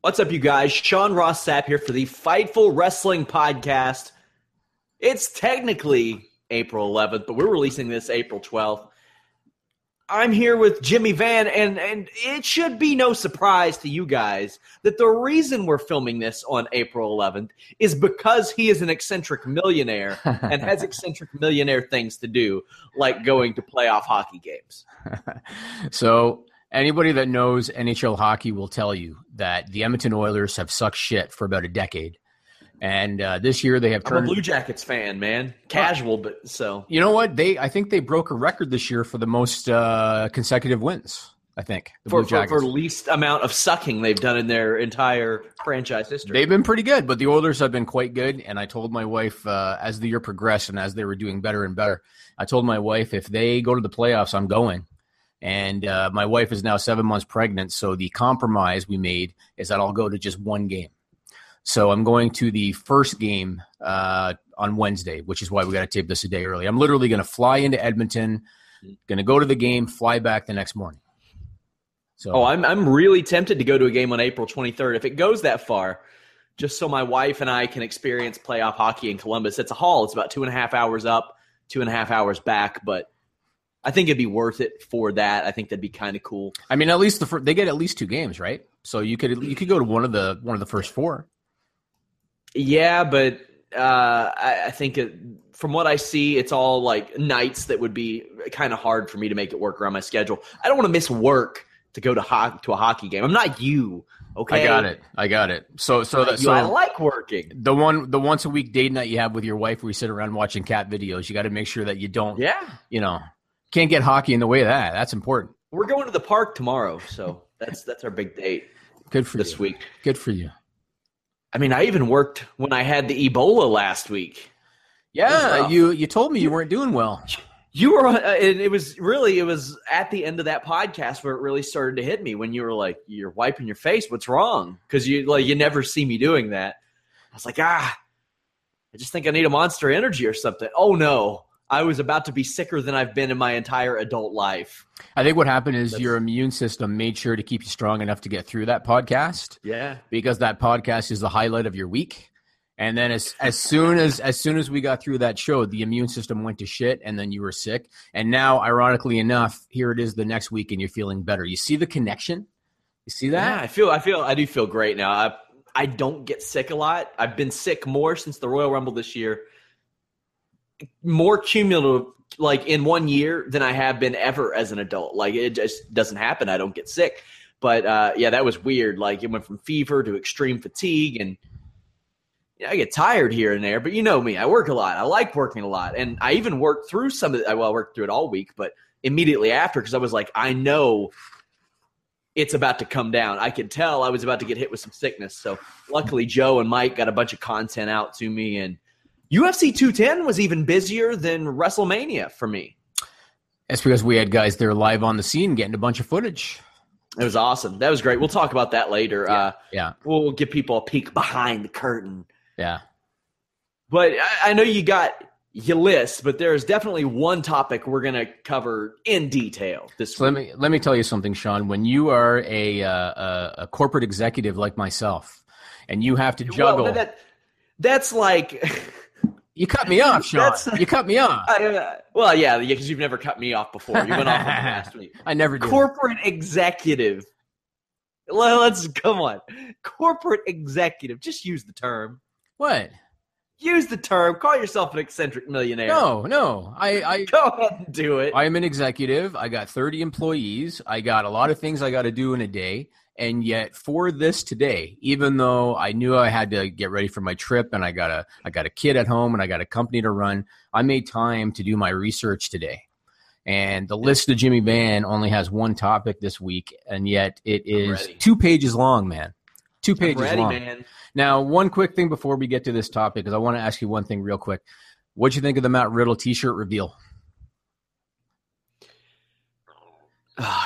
What's up, you guys? Sean Ross Sapp here for the Fightful Wrestling Podcast. It's technically April 11th, but we're releasing this April 12th. I'm here with Jimmy Van, and, and it should be no surprise to you guys that the reason we're filming this on April 11th is because he is an eccentric millionaire and has eccentric millionaire things to do, like going to playoff hockey games. so anybody that knows NHL hockey will tell you that the Edmonton Oilers have sucked shit for about a decade. And uh, this year they have I'm a turned. Blue Jackets fan, man. Casual, but so. You know what? They I think they broke a record this year for the most uh, consecutive wins. I think For, for, for least amount of sucking they've done in their entire franchise history. They've been pretty good, but the Oilers have been quite good. And I told my wife uh, as the year progressed and as they were doing better and better, I told my wife if they go to the playoffs, I'm going. And uh, my wife is now seven months pregnant, so the compromise we made is that I'll go to just one game. So I'm going to the first game uh, on Wednesday, which is why we got to tape this a day early. I'm literally going to fly into Edmonton, going to go to the game, fly back the next morning. So Oh, I'm I'm really tempted to go to a game on April 23rd if it goes that far, just so my wife and I can experience playoff hockey in Columbus. It's a haul. It's about two and a half hours up, two and a half hours back, but I think it'd be worth it for that. I think that'd be kind of cool. I mean, at least the fir- they get at least two games, right? So you could you could go to one of the one of the first four. Yeah, but uh, I, I think it, from what I see, it's all like nights that would be kind of hard for me to make it work around my schedule. I don't want to miss work to go to ho- to a hockey game. I'm not you. Okay, I got it. I got it. So so that so I like working. the one the once a week date night you have with your wife where you sit around watching cat videos, you got to make sure that you don't Yeah. you know can't get hockey in the way of that. That's important. We're going to the park tomorrow, so that's that's our big date Good for this you. week. Good for you. I mean, I even worked when I had the Ebola last week. Yeah, you you told me you weren't doing well. You were, uh, and it was really, it was at the end of that podcast where it really started to hit me when you were like, "You're wiping your face. What's wrong?" Because you like you never see me doing that. I was like, ah, I just think I need a Monster Energy or something. Oh no, I was about to be sicker than I've been in my entire adult life. I think what happened is That's- your immune system made sure to keep you strong enough to get through that podcast. Yeah, because that podcast is the highlight of your week. And then as as soon as as soon as we got through that show, the immune system went to shit, and then you were sick. And now, ironically enough, here it is the next week, and you're feeling better. You see the connection? You see Yeah, that? I feel I feel I do feel great now. I I don't get sick a lot. I've been sick more since the Royal Rumble this year. More cumulative like in one year than I have been ever as an adult. Like it just doesn't happen. I don't get sick. But uh, yeah, that was weird. Like it went from fever to extreme fatigue and know, I get tired here and there, but you know me. I work a lot. I like working a lot. And I even worked through some of it. Well, I worked through it all week, but immediately after, because I was like, I know it's about to come down. I could tell I was about to get hit with some sickness. So luckily, Joe and Mike got a bunch of content out to me, and UFC 210 was even busier than WrestleMania for me. That's because we had guys there live on the scene getting a bunch of footage. It was awesome. That was great. We'll talk about that later. Uh, Yeah, we'll give people a peek behind the curtain. yeah. But I, I know you got your list, but there's definitely one topic we're going to cover in detail this So let me let me tell you something, Sean. When you are a uh, a, a corporate executive like myself, and you have to juggle, Well, that, that's like, you cut me off, Sean. You cut me off. I, uh, well, yeah, because you've never cut me off before. You went off last week. I never did. Corporate executive. Well, Let's come on. Corporate executive. Just use the term. what? Use the term. Call yourself an eccentric millionaire. No, no. I I Go ahead and do it. I am an executive. I got 30 employees. I got a lot of things I got to do in a day. And yet for this today, even though I knew I had to get ready for my trip and I got a I got a kid at home and I got a company to run, I made time to do my research today. And the list of Jimmy Van only has one topic this week, and yet it is two pages long, man. Two pages ready, long. man. Now, one quick thing before we get to this topic, because I want to ask you one thing real quick. What'd you think of the Matt Riddle T-shirt reveal?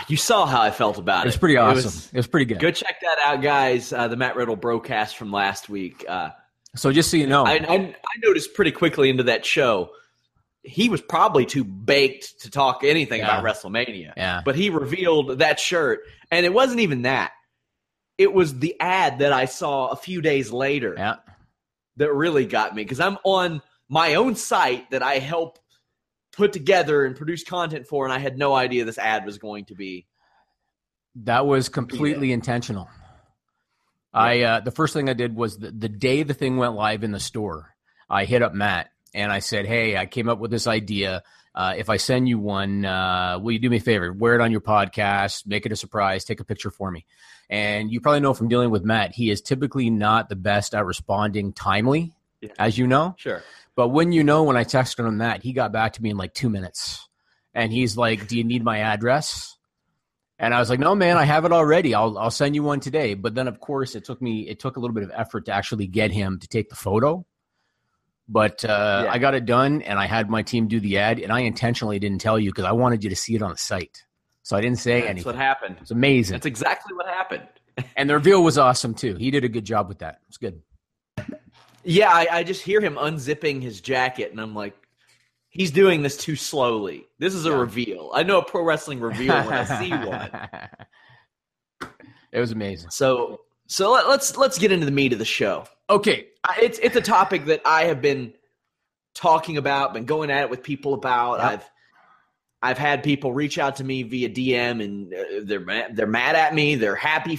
You saw how I felt about It it. was pretty awesome. was- it was pretty good. Go check that out, guys. Uh, the Matt Riddle broadcast from last week. Uh, So just so you know, I, I, I noticed pretty quickly into that show, he was probably too baked to talk anything Yeah. about WrestleMania. Yeah. But he revealed that shirt, and it wasn't even that. It was the ad that I saw a few days later yeah, that really got me because I'm on my own site that I help put together and produce content for, and I had no idea this ad was going to be. that was completely intentional. I uh, the first thing I did was the, the day the thing went live in the store, I hit up Matt and I said, "Hey, I came up with this idea. Uh, if I send you one, uh, will you do me a favor? Wear it on your podcast, make it a surprise, take a picture for me." And you probably know from dealing with Matt, he is typically not the best at responding timely, Yeah. as you know. Sure. But when you know, when I texted him on that, he got back to me in like two minutes. And he's like, Do you need my address? And I was like, No, man, I have it already. I'll I'll send you one today. But then of course it took me it took a little bit of effort to actually get him to take the photo. But uh, Yeah. I got it done and I had my team do the ad and I intentionally didn't tell you because I wanted you to see it on the site. So I didn't say That's anything. That's what happened. It's amazing. That's exactly what happened. and the reveal was awesome too. He did a good job with that. It's good. Yeah, I, I just hear him unzipping his jacket, and I'm like, he's doing this too slowly. This is a Yeah. reveal. I know a pro wrestling reveal when I see one. it was amazing. So, so let, let's let's get into the meat of the show. Okay, It's it's a topic that I have been talking about, been going at it with people about. Yep. I've I've had people reach out to me via DM, and uh, they're mad, they're mad at me. They're happy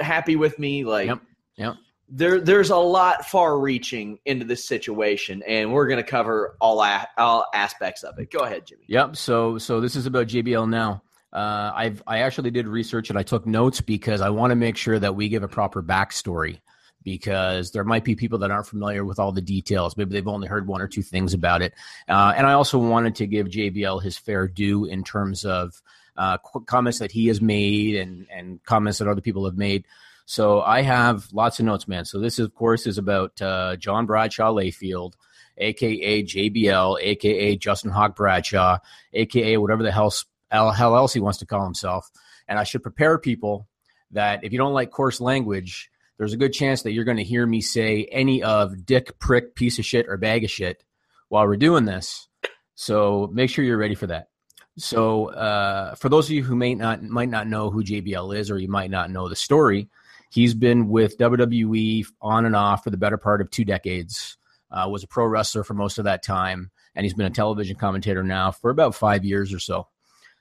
happy with me. Like Yep. Yep. There there's a lot far reaching into this situation, and we're going to cover all a- all aspects of it. Go ahead, Jimmy. Yep. So so this is about JBL now. Uh, I've I actually did research and I took notes because I want to make sure that we give a proper backstory because there might be people that aren't familiar with all the details. Maybe they've only heard one or two things about it. Uh, and I also wanted to give JBL his fair due in terms of uh, comments that he has made and and comments that other people have made. So I have lots of notes, man. So this, of course, is about uh, John Bradshaw Layfield, aka JBL, aka Justin Hawk Bradshaw, aka whatever the hell, hell else he wants to call himself. And I should prepare people that if you don't like coarse language, there's a good chance that you're going to hear me say any of dick, prick, piece of shit, or bag of shit while we're doing this. So make sure you're ready for that. So uh, for those of you who may not might not know who JBL is, or you might not know the story, he's been with WWE on and off for the better part of two decades. Uh, was a pro wrestler for most of that time, and he's been a television commentator now for about five years or so.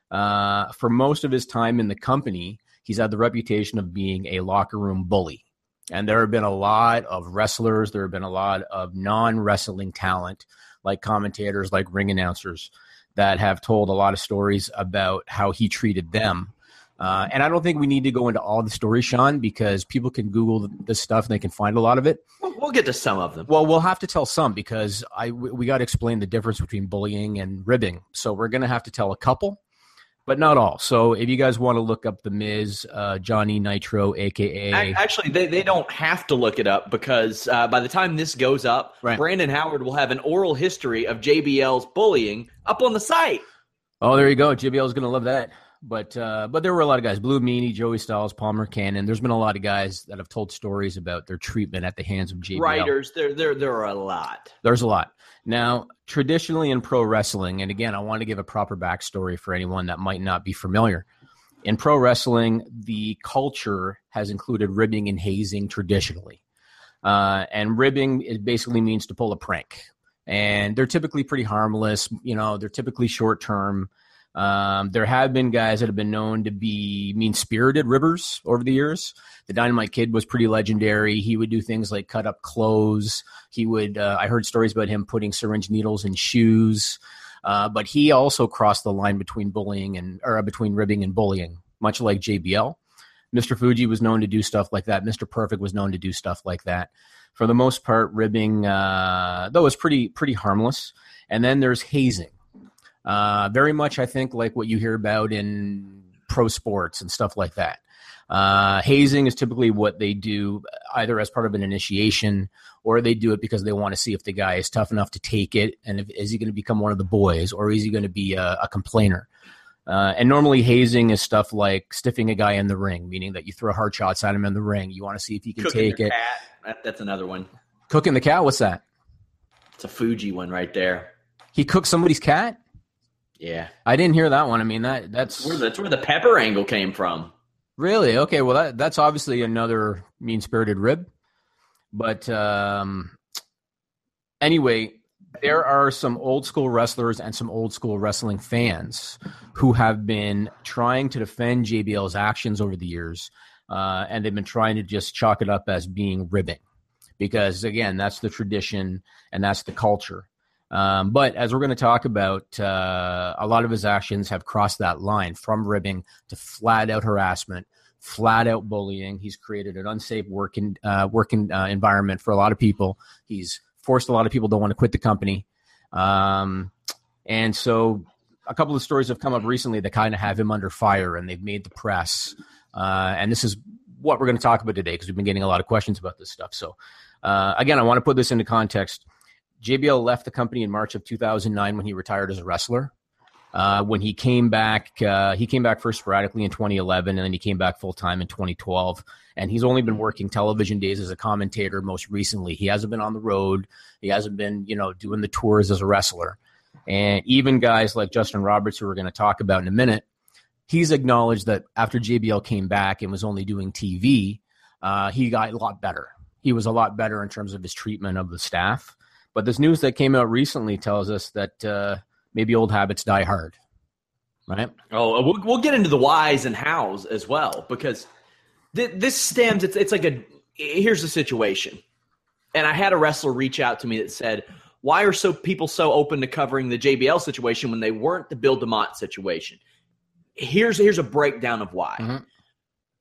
Uh, for most of his time in the company, he's had the reputation of being a locker room bully. And there have been a lot of wrestlers, there have been a lot of non wrestling talent, like commentators, like ring announcers, that have told a lot of stories about how he treated them. Uh, and I don't think we need to go into all the stories, Sean, because people can Google this stuff and they can find a lot of it. We'll, we'll get to some of them. Well, we'll have to tell some because I we, we got to explain the difference between bullying and ribbing. So we're going to have to tell a couple, but not all. So if you guys want to look up the Miz, uh, Johnny Nitro, aka Actually, they, they don't have to look it up because uh, by the time this goes up, Right. Brandon Howard will have an oral history of JBL's bullying up on the site. oh, there you go. JBL is going to love that. But uh, but there were a lot of guys: Blue Meanie, Joey Styles, Palmer Cannon. There's been a lot of guys that have told stories about their treatment at the hands of JBL. Writers, there, there, there are a lot. There's a lot. Now, traditionally in pro wrestling, and again, I want to give a proper backstory for anyone that might not be familiar. In pro wrestling, the culture has included ribbing and hazing traditionally. Uh, and ribbing it basically means to pull a prank. And they're typically pretty harmless. You know, they're typically short term. Um, there have been guys that have been known to be mean spirited ribbers over the years. The Dynamite Kid was pretty legendary. He would do things like cut up clothes. He would, uh, I heard stories about him putting syringe needles in shoes. Uh, but he also crossed the line between bullying and, or uh, between ribbing and bullying, much like JBL. Mr. Fuji was known to do stuff like that. Mr. Perfect was known to do stuff like that. For the most part, ribbing, uh, though, is pretty pretty harmless. And then there's hazing. Uh, very much, I think, like what you hear about in pro sports and stuff like that. Uh, hazing is typically what they do either as part of an initiation or they do it because they want to see if the guy is tough enough to take it and if, is he going to become one of the boys or is he going to be a, a complainer. Uh, and normally hazing is stuff like stiffing a guy in the ring, meaning that you throw hard shots at him in the ring. You want to see if he can Cooking take it. cat, that's another one. Cooking the cat, what's that? It's a Fuji one right there. He cooked somebody's cat? Yeah, I didn't hear that one. I mean, that that's where the, that's where the pepper angle came from. Really? Okay. Well, that, that's obviously another mean spirited rib. But um, anyway, there are some old school wrestlers and some old school wrestling fans who have been trying to defend JBL's actions over the years. Uh, and they've been trying to just chalk it up as being ribbing because, again, that's the tradition and that's the culture. Um, but as we're going to talk about, uh, a lot of his actions have crossed that line from ribbing to flat out harassment, flat out bullying. He's created an unsafe working uh, working uh, environment for a lot of people. He's forced a lot of people to want to quit the company. Um, and so, a couple of stories have come up recently that kind of have him under fire, and they've made the press. Uh, and this is what we're going to talk about today because we've been getting a lot of questions about this stuff. So, uh, again, I want to put this into context. JBL left the company in March of 2009 when he retired as a wrestler. Uh, when he came back, uh, he came back first sporadically in 2011, and then he came back full time in 2012. And he's only been working television days as a commentator most recently. He hasn't been on the road. He hasn't been, you know, doing the tours as a wrestler. And even guys like Justin Roberts, who we're going to talk about in a minute, he's acknowledged that after JBL came back and was only doing TV, uh, he got a lot better. He was a lot better in terms of his treatment of the staff. But this news that came out recently tells us that uh, maybe old habits die hard, right? Oh, we'll, we'll get into the whys and hows as well because th- this stems. It's it's like a here's the situation, and I had a wrestler reach out to me that said, "Why are so people so open to covering the JBL situation when they weren't the Bill DeMott situation?" Here's here's a breakdown of why. Mhm.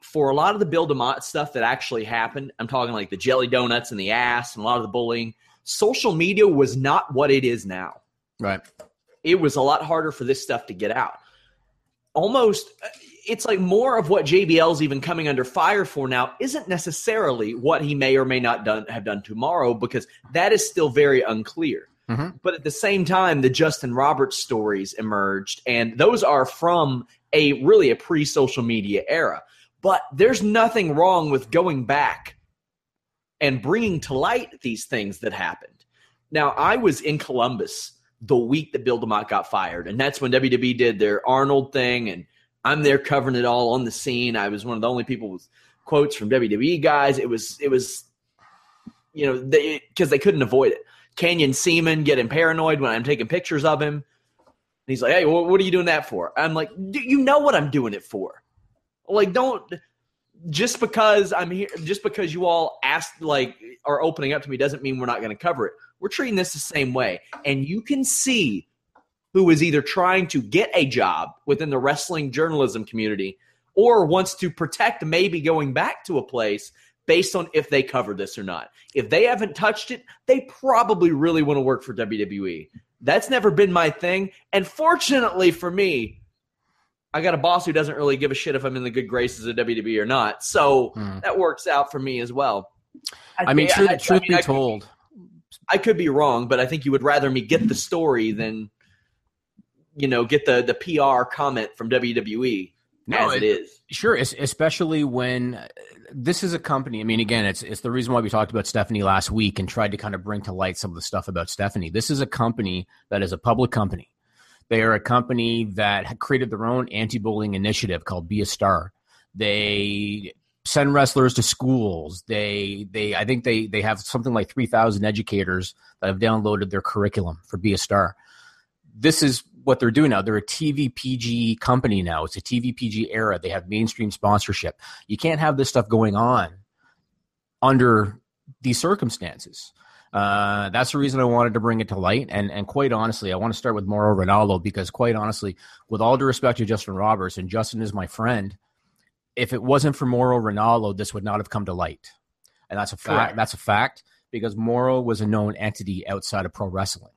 For a lot of the Bill DeMott stuff that actually happened, I'm talking like the jelly donuts and the ass and a lot of the bullying. Social media was not what it is now Right. it was a lot harder for this stuff to get out. Almost, it's like more of what JBL's even coming under fire for now isn't necessarily what he may or may not done have done to Mauro because that is still very unclear. Mhm. But at the same time, the Justin Roberts stories emerged, and those are from a really a pre-social media era. But there's nothing wrong with going back and bringing to light these things that happened. Now, I was in Columbus the week that Bill DeMott got fired, and that's when WWE did their Arnold thing, and I'm there covering it all on the scene. I was one of the only people with quotes from WWE guys. It was it was, you know, because they, couldn't avoid it. Canyon Seaman getting paranoid when I'm taking pictures of him. And he's like, "Hey, what are you doing that for?" I'm like, "Do you know what I'm doing it for? Like, don't just because I'm here, just because you all asked, like, are opening up to me, doesn't mean we're not going to cover it. We're treating this the same way, and you can see who is either trying to get a job within the wrestling journalism community or wants to protect maybe going back to a place based on if they cover this or not. If they haven't touched it, they probably really want to work for WWE. That's never been my thing. And fortunately for me, I got a boss who doesn't really give a shit if I'm in the good graces of WWE or not. So Hmm. that works out for me as well. I mean, think- truth, I- I truth mean, be I could- told, I could be wrong, but I think you would rather me get the story than you know, get the the PR comment from WWE No, as it it- is. Sure, es- especially when uh, this is a company. I mean, again, it's it's the reason why we talked about Stephanie last week and tried to kind of bring to light some of the stuff about Stephanie. This is a company that is a public company. They are a company that created their own anti-bullying initiative called Be a Star. They send wrestlers to schools. They they I think they they have something like three thousand educators that have downloaded their curriculum for Be a Star. This is what they're doing now. They're a TV PG company now. It's a TV PG era. They have mainstream sponsorship. You can't have this stuff going on under these circumstances. Uh, that's the reason I wanted to bring it to light. And and quite honestly, I want to start with Mauro Ranallo because quite honestly, with all due respect to Justin Roberts, and Justin is my friend, if it wasn't for Mauro Ranallo, this would not have come to light. And that's a fact. That's a fact because Mauro was a known entity outside of pro wrestling.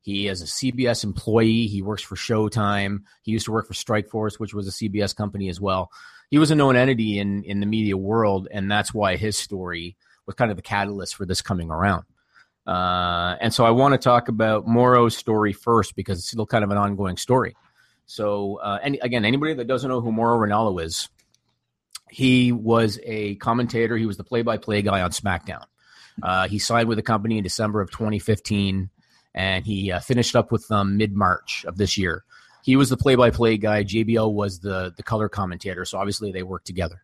He is a CBS employee. He works for Showtime. He used to work for Strikeforce, which was a CBS company as well. He was a known entity in in the media world, and that's why his story was kind of the catalyst for this coming around. Uh, and so I want to talk about Mauro's story first because it's still kind of an ongoing story. So, uh, and again, anybody that doesn't know who Mauro Ranallo is, he was a commentator. He was the play-by-play guy on SmackDown. Uh, he signed with the company in December of 2015, and he uh, finished up with them mid-March of this year. He was the play-by-play guy. JBL was the the color commentator. So obviously they worked together.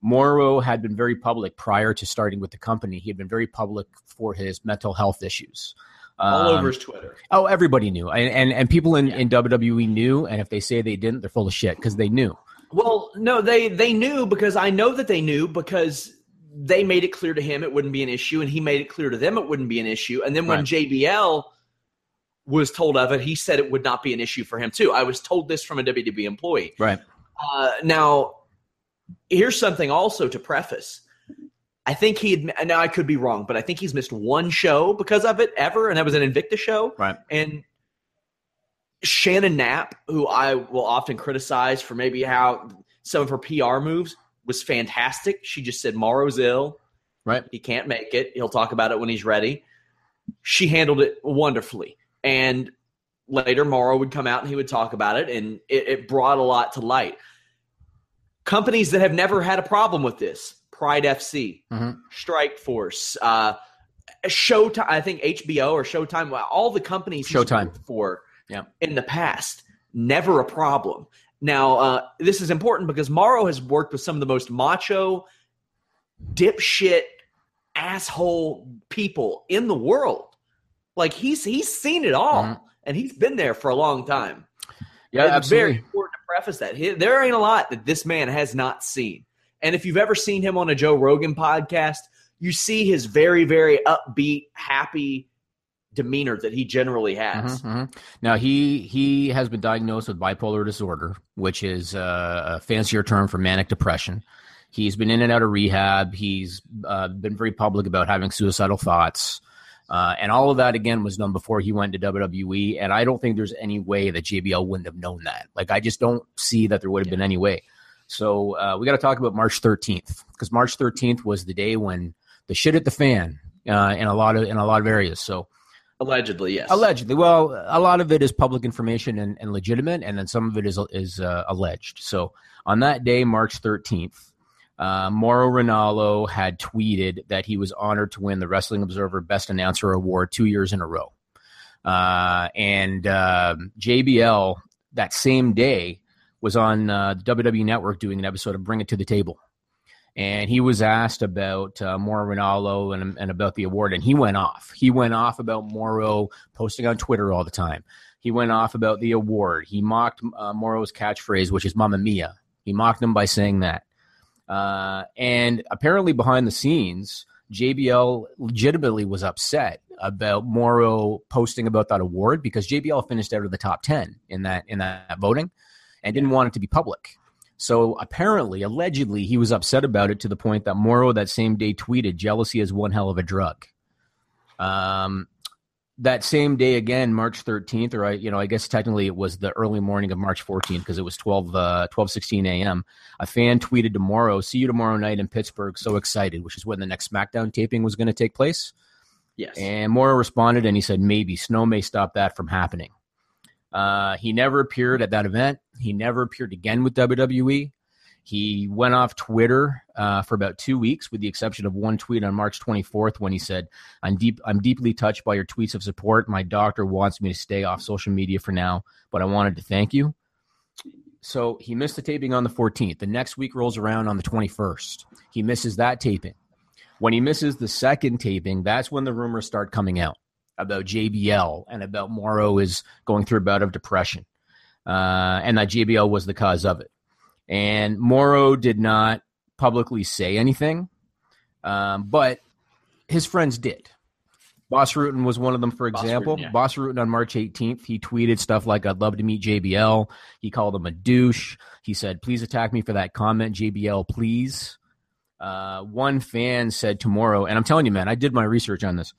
Mauro had been very public prior to starting with the company. He had been very public for his mental health issues. All Um, over his Twitter. Oh, everybody knew, and and, and people in, in WWE knew. And if they say they didn't, they're full of shit because they knew. Well, no, they they knew because I know that they knew because they made it clear to him it wouldn't be an issue, and he made it clear to them it wouldn't be an issue. And then when Right. JBL was told of it, he said it would not be an issue for him too. I was told this from a WWE employee. Right. Uh, now, here's something also to preface. I think he had, now I could be wrong, but I think he's missed one show because of it ever, and that was an Invicta show. Right. And Shannon Knapp, who I will often criticize for maybe how some of her PR moves was fantastic. She just said Mauro's ill. Right. He can't make it. He'll talk about it when he's ready. She handled it wonderfully. And later, Mauro would come out and he would talk about it, and it, it brought a lot to light. Companies that have never had a problem with this Pride FC, Mhm. Strike Force, uh, Showtime, I think HBO or Showtime, all the companies Showtime. for Yeah. in the past, never a problem. Now, uh, this is important because Mauro has worked with some of the most macho, dipshit, asshole people in the world. Like he's he's seen it all, Mhm. and he's been there for a long time. Yeah, it's absolutely. very important to preface that there ain't a lot that this man has not seen. And if you've ever seen him on a Joe Rogan podcast, you see his very, very upbeat, happy demeanor that he generally has. Mhm, mhm. Now he he has been diagnosed with bipolar disorder, which is uh, a fancier term for manic depression. He's been in and out of rehab. He's uh, been very public about having suicidal thoughts, uh, and all of that again was done before he went to WWE. And I don't think there's any way that JBL wouldn't have known that. Like I just don't see that there would have been any way. So uh, we got to talk about March 13th because March 13th was the day when the shit hit the fan uh, in a lot of in a lot of areas. So. Allegedly, yes. Allegedly, well, a lot of it is public information and, and legitimate, and then some of it is is uh, alleged. So on that day, March thirteenth, uh, Mauro Ranallo had tweeted that he was honored to win the Wrestling Observer Best Announcer Award two years in a row, uh, and um JBL that same day was on uh, the WWE Network doing an episode of Bring It to the Table. And he was asked about uh, Mauro Ranallo and, and about the award, and he went off. He went off about Mauro posting on Twitter all the time. He went off about the award. He mocked uh, Mauro's catchphrase, which is "Mamma Mia." He mocked him by saying that. Uh, and apparently, behind the scenes, JBL legitimately was upset about Mauro posting about that award because JBL finished out of the top ten in that in that voting, and didn't want it to be public. So apparently, allegedly, he was upset about it to the point that Mauro that same day tweeted, "Jealousy is one hell of a drug." Um, that same day again, March 13th, or I, you know, I guess technically it was the early morning of March 14th because it was 12, uh, 12, 16 a.m. A fan tweeted tomorrow, see you tomorrow night in Pittsburgh. So excited, which is when the next SmackDown taping was going to take place. Yes. And Mauro responded and he said, maybe snow may stop that from happening. Uh, he never appeared at that event. He never appeared again with WWE. He went off Twitter uh, for about two weeks, with the exception of one tweet on March 24th when he said, "I'm deep. I'm deeply touched by your tweets of support. My doctor wants me to stay off social media for now, but I wanted to thank you." So he missed the taping on the 14th. The next week rolls around on the 21st. He misses that taping. When he misses the second taping, that's when the rumors start coming out about JBL and about Mauro is going through a bout of depression, uh, and that JBL was the cause of it. And Mauro did not publicly say anything, um, but his friends did. Bas Rutten was one of them, for Bas example. Rutten, yeah. Bas Rutten on March 18th, he tweeted stuff like, I'd love to meet JBL. He called him a douche. He said, please attack me for that comment, JBL, please. Uh, one fan said to Mauro, and I'm telling you, man, I did my research on this.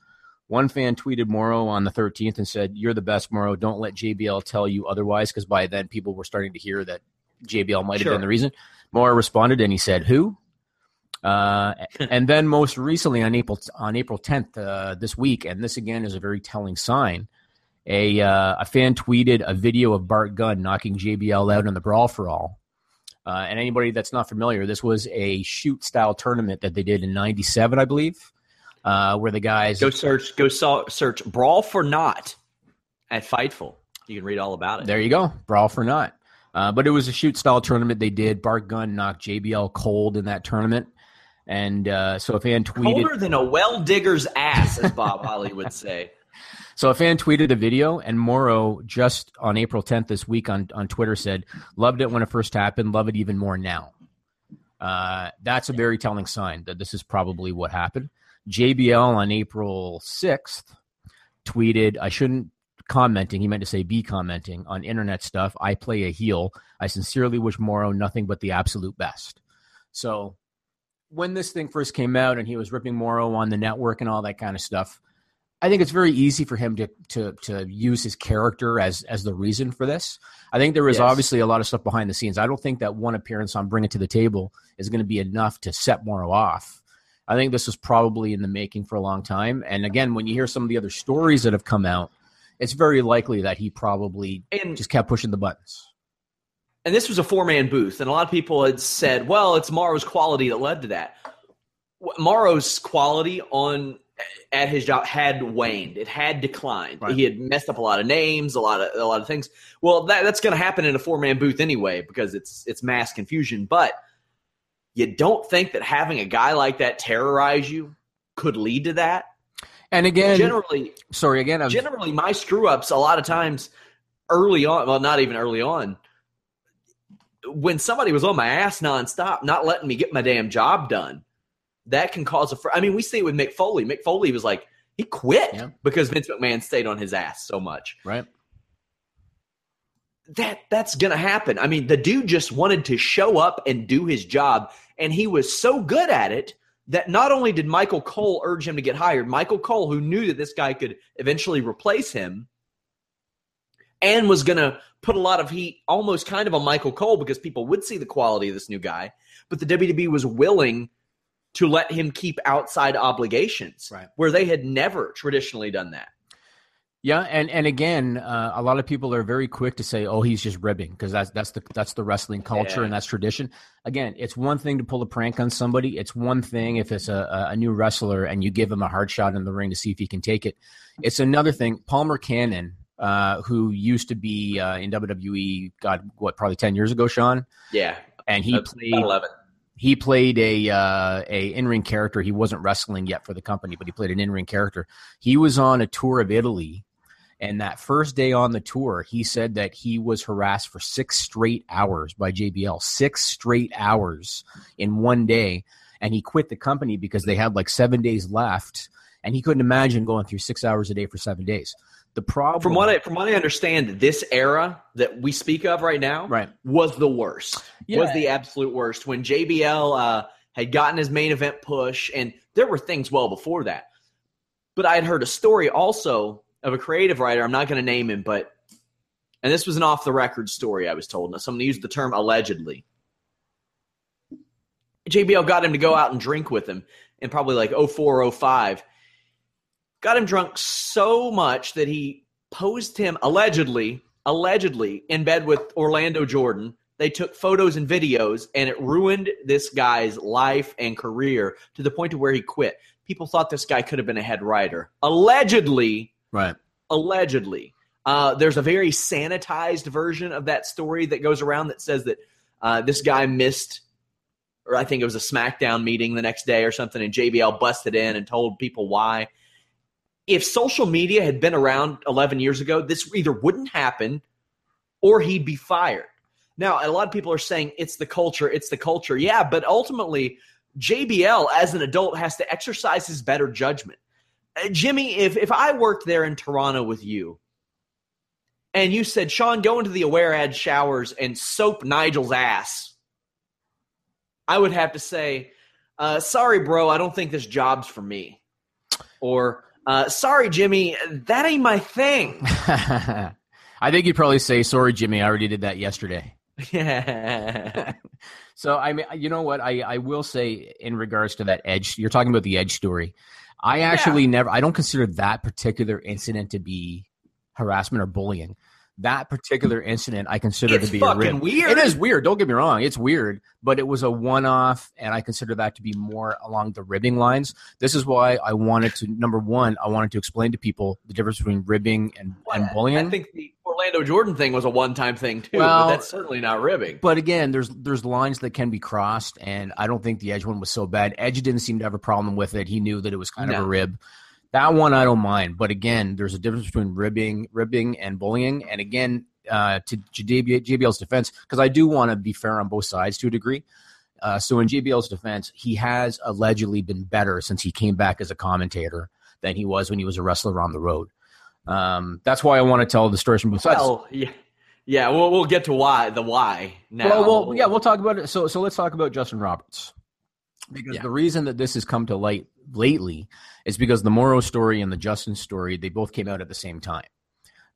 One fan tweeted Mauro on the 13th and said, You're the best, Mauro. Don't let JBL tell you otherwise, because by then people were starting to hear that JBL might have Sure. been the reason. Mauro responded and he said, Who? Uh, and then most recently on April on April 10th uh, this week, and this again is a very telling sign. A uh, a fan tweeted a video of Bart Gunn knocking JBL out in the brawl for all. Uh, and anybody that's not familiar, this was a shoot style tournament that they did in '97, I believe, uh, where the guys Go search. Go so, search "Brawl for Not" at Fightful. You can read all about it. There you go, brawl for not. Uh, but it was a shoot style tournament they did. Bart Gunn knocked JBL cold in that tournament, and uh, so a fan tweeted. Colder than a well digger's ass, as Bob Holly would say. So a fan tweeted a video, and Mauro just on April 10th this week on, on Twitter said, "Loved it when it first happened. Love it even more now." Uh, that's a very telling sign that this is probably what happened. JBL on April 6th tweeted, "I shouldn't commenting. He meant to say be commenting on internet stuff. I play a heel. I sincerely wish Mauro nothing but the absolute best." So when this thing first came out and he was ripping Mauro on the network and all that kind of stuff, I think it's very easy for him to to to use his character as as the reason for this. I think there is Yes. obviously a lot of stuff behind the scenes. I don't think that one appearance on Bring It to the Table is going to be enough to set Mauro off. I think this was probably in the making for a long time. And again, when you hear some of the other stories that have come out, it's very likely that he probably And just kept pushing the buttons. and this was a four man booth, and a lot of people had said, "Well, it's Mauro's quality that led to that." Mauro's quality on at his job had waned; it had declined. Right. He had messed up a lot of names, a lot of a lot of things. Well, that, that's going to happen in a four man booth anyway because it's it's mass confusion. But you don't think that having a guy like that terrorize you could lead to that? And again, generally, sorry, again, I'm, generally my screw ups a lot of times early on well not even early on when somebody was on my ass nonstop not letting me get my damn job done that can cause a fr- i mean we see it with mick foley mick foley was like he quit Yeah. because vince mcmahon stayed on his ass so much right. that that's gonna happen i mean the dude just wanted to show up and do his job and he was so good at it that not only did michael cole urge him to get hired michael cole who knew that this guy could eventually replace him and was gonna put a lot of heat almost kind of on michael cole because people would see the quality of this new guy but the wwe was willing to let him keep outside obligations Right. where they had never traditionally done that Yeah, and and again, uh, a lot of people are very quick to say, "Oh, he's just ribbing," because that's that's the that's the wrestling culture Yeah. and that's tradition. Again, it's one thing to pull a prank on somebody. It's one thing if it's a, a- new wrestler and you give him a hard shot in the ring to see if he can take it. It's another thing. Palmer Cannon, uh, who used to be uh, in WWE, God, what probably ten years ago, Sean, yeah and he That's played 11 he played a uh, a in ring character. He wasn't wrestling yet for the company, but he played an in ring character. He was on a tour of Italy, and that first day on the tour, he said that he was harassed for six straight hours by JBL. Six straight hours in one day, and he quit the company because they had like seven days left, and he couldn't imagine going through six hours a day for seven days. The problem, From what I from what I understand, this era that we speak of right now right? was the worst. Was the absolute worst when JBL uh, had gotten his main event push, and there were things well before that. But I had heard a story also of a creative writer. I'm not going to name him, but and this was an off the record story. I was told. Now, someone used the term allegedly. JBL got him to go out and drink with him in probably like 04, 05. Got him drunk so much that he posed him allegedly allegedly in bed with Orlando Jordan. They took photos and videos, and it ruined this guy's life and career to the point to where he quit. People thought this guy could have been a head writer. Allegedly, Right. allegedly. Uh, there's a very sanitized version of that story that goes around that says that uh, this guy missed, or I think it was a SmackDown meeting the next day or something, and JBL busted in and told people why. If social media had been around 11 years ago, this either wouldn't happen or he'd be fired. Now, a lot of people are saying it's the culture, it's the culture. Yeah, but ultimately, JBL as an adult has to exercise his better judgment. Uh, Jimmy, if if I worked there in Toronto with you, and you said, Sean, go into the aware ad showers and soap Nigel's ass, I would have to say, uh, sorry, bro, I don't think this job's for me. Or, uh, sorry, Jimmy, that ain't my thing. I think you'd probably say, "Sorry, Jimmy, I already did that yesterday." yeah. so I mean, you know what? I I will say in regards to that edge, you're talking about the edge story. I actually never. I don't consider that particular incident to be harassment or bullying. That particular incident, I consider It's to be a fucking rib. weird. It is weird. Don't get me wrong. It's weird, but it was a one-off, and I consider that to be more along the ribbing lines. This is why I wanted to. Number one, I wanted to explain to people the difference between ribbing and, and bullying. I think the Orlando Jordan thing was a one time thing, too, Well- but that's certainly not ribbing. But again, there's there's lines that can be crossed, and I don't think the Edge one was so bad. Edge didn't seem to have a problem with it. He knew that it was kind of a rib. That one I don't mind. But again, there's a difference between ribbing, ribbing, and bullying. And again, uh, to JBL's defense, because I do want to be fair on both sides to a degree. Uh, so in JBL's defense, he has allegedly been better since he came back as a commentator than he was when he was a wrestler on the road. Um, that's why I want to tell the story from both sides. Well, yeah. Yeah, we'll, we'll get to why, the why now. Well, well, yeah, we'll talk about it. So, so let's talk about Justin Roberts because Yeah. the reason that this has come to light lately is because the Mauro story and the Justin story they both came out at the same time.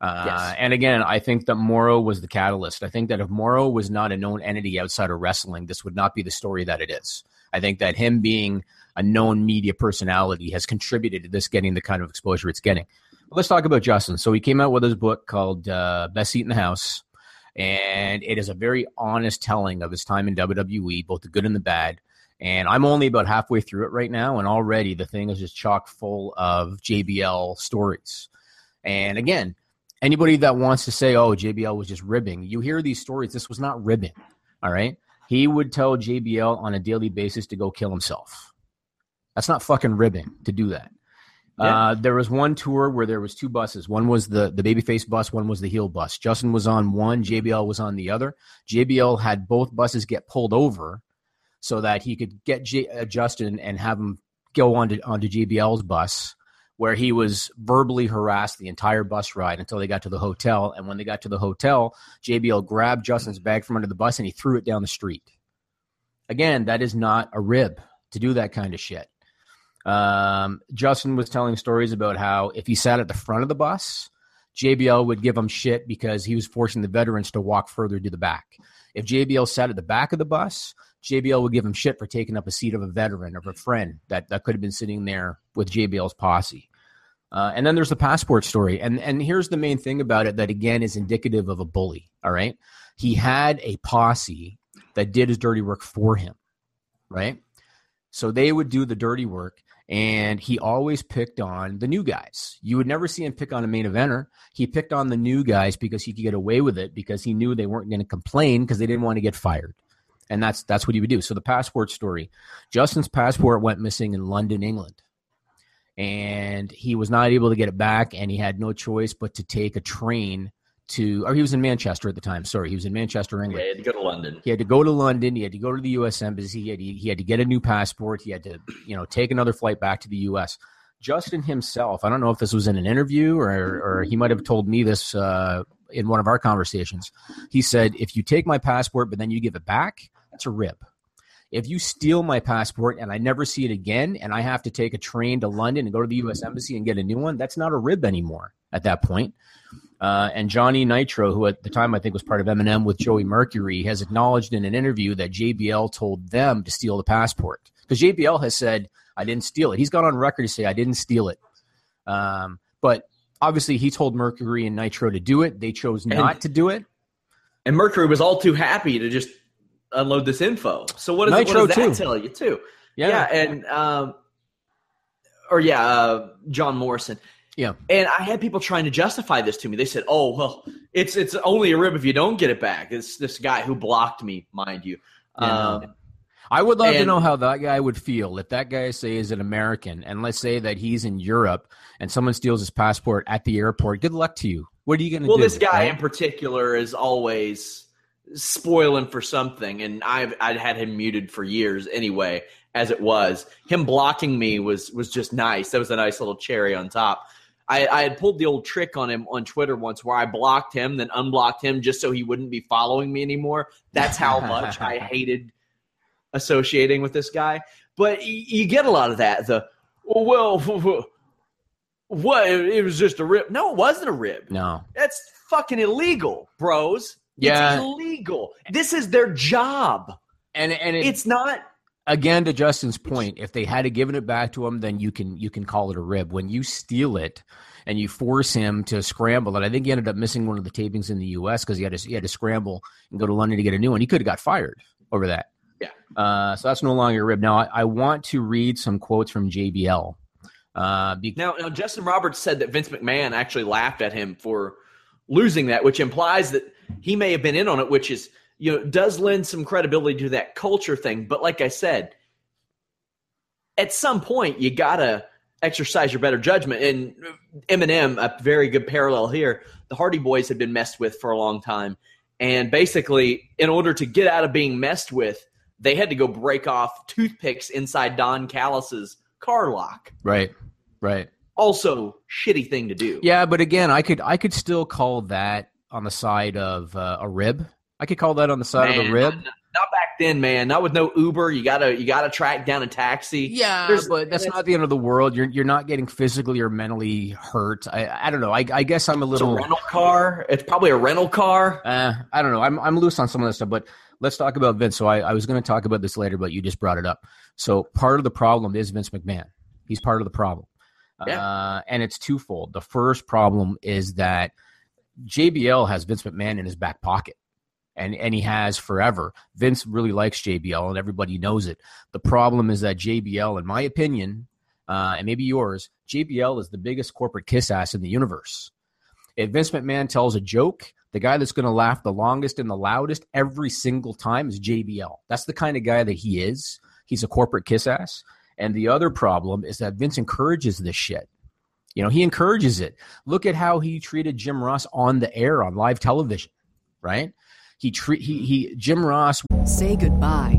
Uh, Yes. And again, I think that Mauro was the catalyst. I think that if Mauro was not a known entity outside of wrestling, this would not be the story that it is. I think that him being a known media personality has contributed to this getting the kind of exposure it's getting. But let's talk about Justin. So he came out with his book called uh, Best Seat in the House and it is a very honest telling of his time in WWE, both the good and the bad. And I'm only about halfway through it right now, and already the thing is just chock full of JBL stories. And again, anybody that wants to say, "Oh, JBL was just ribbing," you hear these stories. This was not ribbing. All right, he would tell JBL on a daily basis to go kill himself. That's not fucking ribbing to do that. Yeah. Uh, there was one tour where there was two buses. One was the the babyface bus. One was the heel bus. Justin was on one. JBL was on the other. JBL had both buses get pulled over so that he could get uh, Justin and have him go onto onto JBL's bus, where he was verbally harassed the entire bus ride until they got to the hotel. And when they got to the hotel, JBL grabbed Justin's bag from under the bus and he threw it down the street. Again, that is not a rib to do that kind of shit. Um, Justin was telling stories about how if he sat at the front of the bus, JBL would give him shit because he was forcing the veterans to walk further to the back. If JBL sat at the back of the bus, JBL would give him shit for taking up a seat of a veteran or a friend that, that could have been sitting there with JBL's posse. Uh, and then there's the passport story. And, and here's the main thing about it that, again, is indicative of a bully. All right. He had a posse that did his dirty work for him. Right. So they would do the dirty work and he always picked on the new guys. You would never see him pick on a main eventer. He picked on the new guys because he could get away with it because he knew they weren't going to complain because they didn't want to get fired. And that's that's what he would do. So the passport story. Justin's passport went missing in London, England. And he was not able to get it back and he had no choice but to take a train to or he was in Manchester at the time. Sorry, he was in Manchester, Yeah, England. he had to go to London. He had to go to London. He had to go to the U.S. embassy. He had, he had to get a new passport. He had to, you know, take another flight back to the U.S. Justin himself, I don't know if this was in an interview or, or he might have told me this uh, in one of our conversations. He said, "If you take my passport, but then you give it back, that's a rib. If you steal my passport and I never see it again, and I have to take a train to London and go to the U.S. embassy and get a new one, that's not a rib anymore at that point." Uh, and Johnny Nitro, who at the time I think was part of MNM with Joey Mercury, has acknowledged in an interview that JBL told them to steal the passport because JBL has said I didn't steal it. He's gone on record to say I didn't steal it. Um, but obviously he told Mercury and Nitro to do it. They chose not to do it. And Mercury was all too happy to just unload this info. So what, is, Nitro, what does that too. tell you too? Yeah. Yeah, and um, or yeah, uh, John Morrison. Yeah. And I had people trying to justify this to me. They said, "Oh, well, it's it's only a rib if you don't get it back." It's this guy who blocked me, mind you. Yeah. Um, I would love to know how that guy would feel if that guy say is an American and let's say that he's in Europe and someone steals his passport at the airport. Good luck to you. What are you going to well, do? Well, this guy right? in particular is always spoiling for something, and I've I'd had him muted for years anyway. As it was, him blocking me was was just nice. That was a nice little cherry on top. I, I had pulled the old trick on him on Twitter once, where I blocked him, then unblocked him just so he wouldn't be following me anymore. That's how much I hated associating with this guy. But y- you get a lot of that. The oh, well, what? It was just a rib. No, it wasn't a rib. no. That's fucking illegal, bros. Yeah. It's illegal. This is their job. And and it, It's not again to Justin's point, if they had given it back to him, then you can you can call it a rib. When you steal it and you force him to scramble, and I think he ended up missing one of the tapings in the U.S. because he had to he had to scramble and go to London to get a new one. He could have got fired over that. Yeah. Uh, so that's no longer a rib. Now I, I want to read some quotes from JBL. Uh, now, now Justin Roberts said that Vince McMahon actually laughed at him for losing that, which implies that he may have been in on it, which is you know does lend some credibility to that culture thing. But like I said, at some point you gotta exercise your better judgment. And MNM, a very good parallel here. The Hardy Boys had been messed with for a long time, and basically, in order to get out of being messed with, they had to go break off toothpicks inside Don Callis's car lock. right, right. Also, shitty thing to do. Yeah, but again, I could I could still call that on the side of uh, a rib. I could call that on the side of Man, a rib. Not, not back then, man. Not with no Uber. You gotta you gotta track down a taxi. Yeah, There's- but that's not the end of the world. You're you're not getting physically or mentally hurt. I I don't know. I I guess I'm a It's a little. rental car. It's probably a rental car. Uh, I don't know. I'm I'm loose on some of this stuff, but let's talk about Vince. So I, I was going to talk about this later, but you just brought it up. So part of the problem is Vince McMahon. He's part of the problem, Yeah. uh, and it's twofold. The first problem is that JBL has Vince McMahon in his back pocket. And, and he has forever. Vince really likes JBL, and everybody knows it. The problem is that JBL, in my opinion, uh, and maybe yours, JBL is the biggest corporate kiss ass in the universe. If Vince McMahon tells a joke, the guy that's going to laugh the longest and the loudest every single time is JBL. That's the kind of guy that he is. He's a corporate kiss ass. And the other problem is that Vince encourages this shit. You know, he encourages it. Look at how he treated Jim Ross on the air on live television, right? He treat he he Jim Ross Say goodbye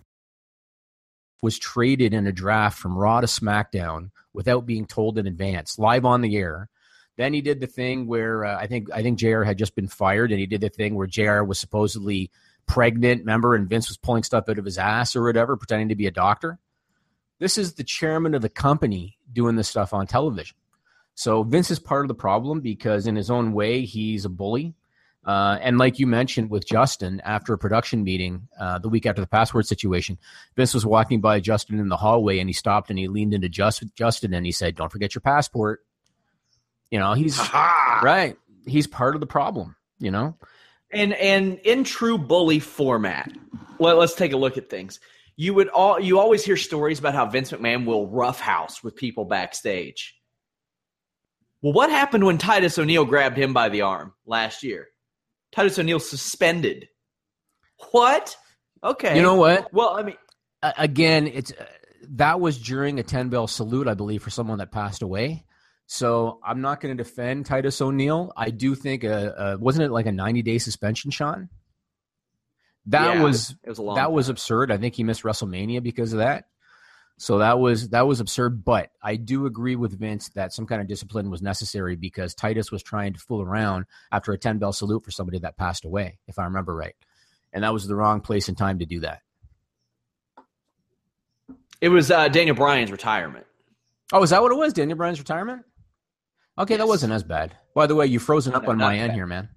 Was traded in a draft from Raw to SmackDown without being told in advance, live on the air. Then he did the thing where uh, I think I think Jr. had just been fired, and he did the thing where Jr. was supposedly pregnant, member, and Vince was pulling stuff out of his ass or whatever, pretending to be a doctor. This is the chairman of the company doing this stuff on television. So Vince is part of the problem because, in his own way, he's a bully. Uh, and like you mentioned with Justin, after a production meeting uh, the week after the password situation, Vince was walking by Justin in the hallway and he stopped and he leaned into Just, Justin and he said, Don't forget your passport. You know, he's right. He's part of the problem, you know? And and in true bully format, let, let's take a look at things. You would all you always hear stories about how Vince McMahon will roughhouse with people backstage. Well, what happened when Titus O'Neil grabbed him by the arm last year? Titus O'Neil suspended. What? Okay. You know what? Well, I mean, Uh, again, it's uh, that was during a 10 bell salute, I believe, for someone that passed away. So I'm not going to defend Titus O'Neil. I do think, uh, uh, wasn't it like a 90 day suspension, Sean? That yeah, was it was a long. that was absurd. I think he missed WrestleMania because of that. So that was that was absurd. But I do agree with Vince that some kind of discipline was necessary because Titus was trying to fool around after a 10 bell salute for somebody that passed away, if I remember right. And that was the wrong place and time to do that. It was uh, Daniel Bryan's retirement. Oh, is that what it was? Daniel Bryan's retirement? Okay, that wasn't as bad. By the way, you frozen up No, on my end bad. here, man.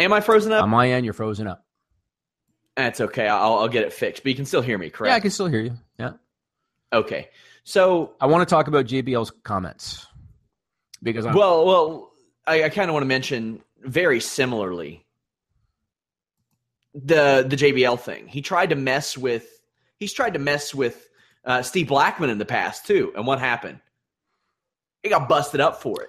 Am I frozen up? On my end, you're frozen up. That's okay. I'll, I'll get it fixed. But you can still hear me, correct? Yeah, I can still hear you. Yeah. Okay. So, I want to talk about JBL's comments because I'm, well, well, I, I kind of want to mention very similarly the the JBL thing. He tried to mess with. He's tried to mess with uh, Steve Blackman in the past too. And what happened? He got busted up for it.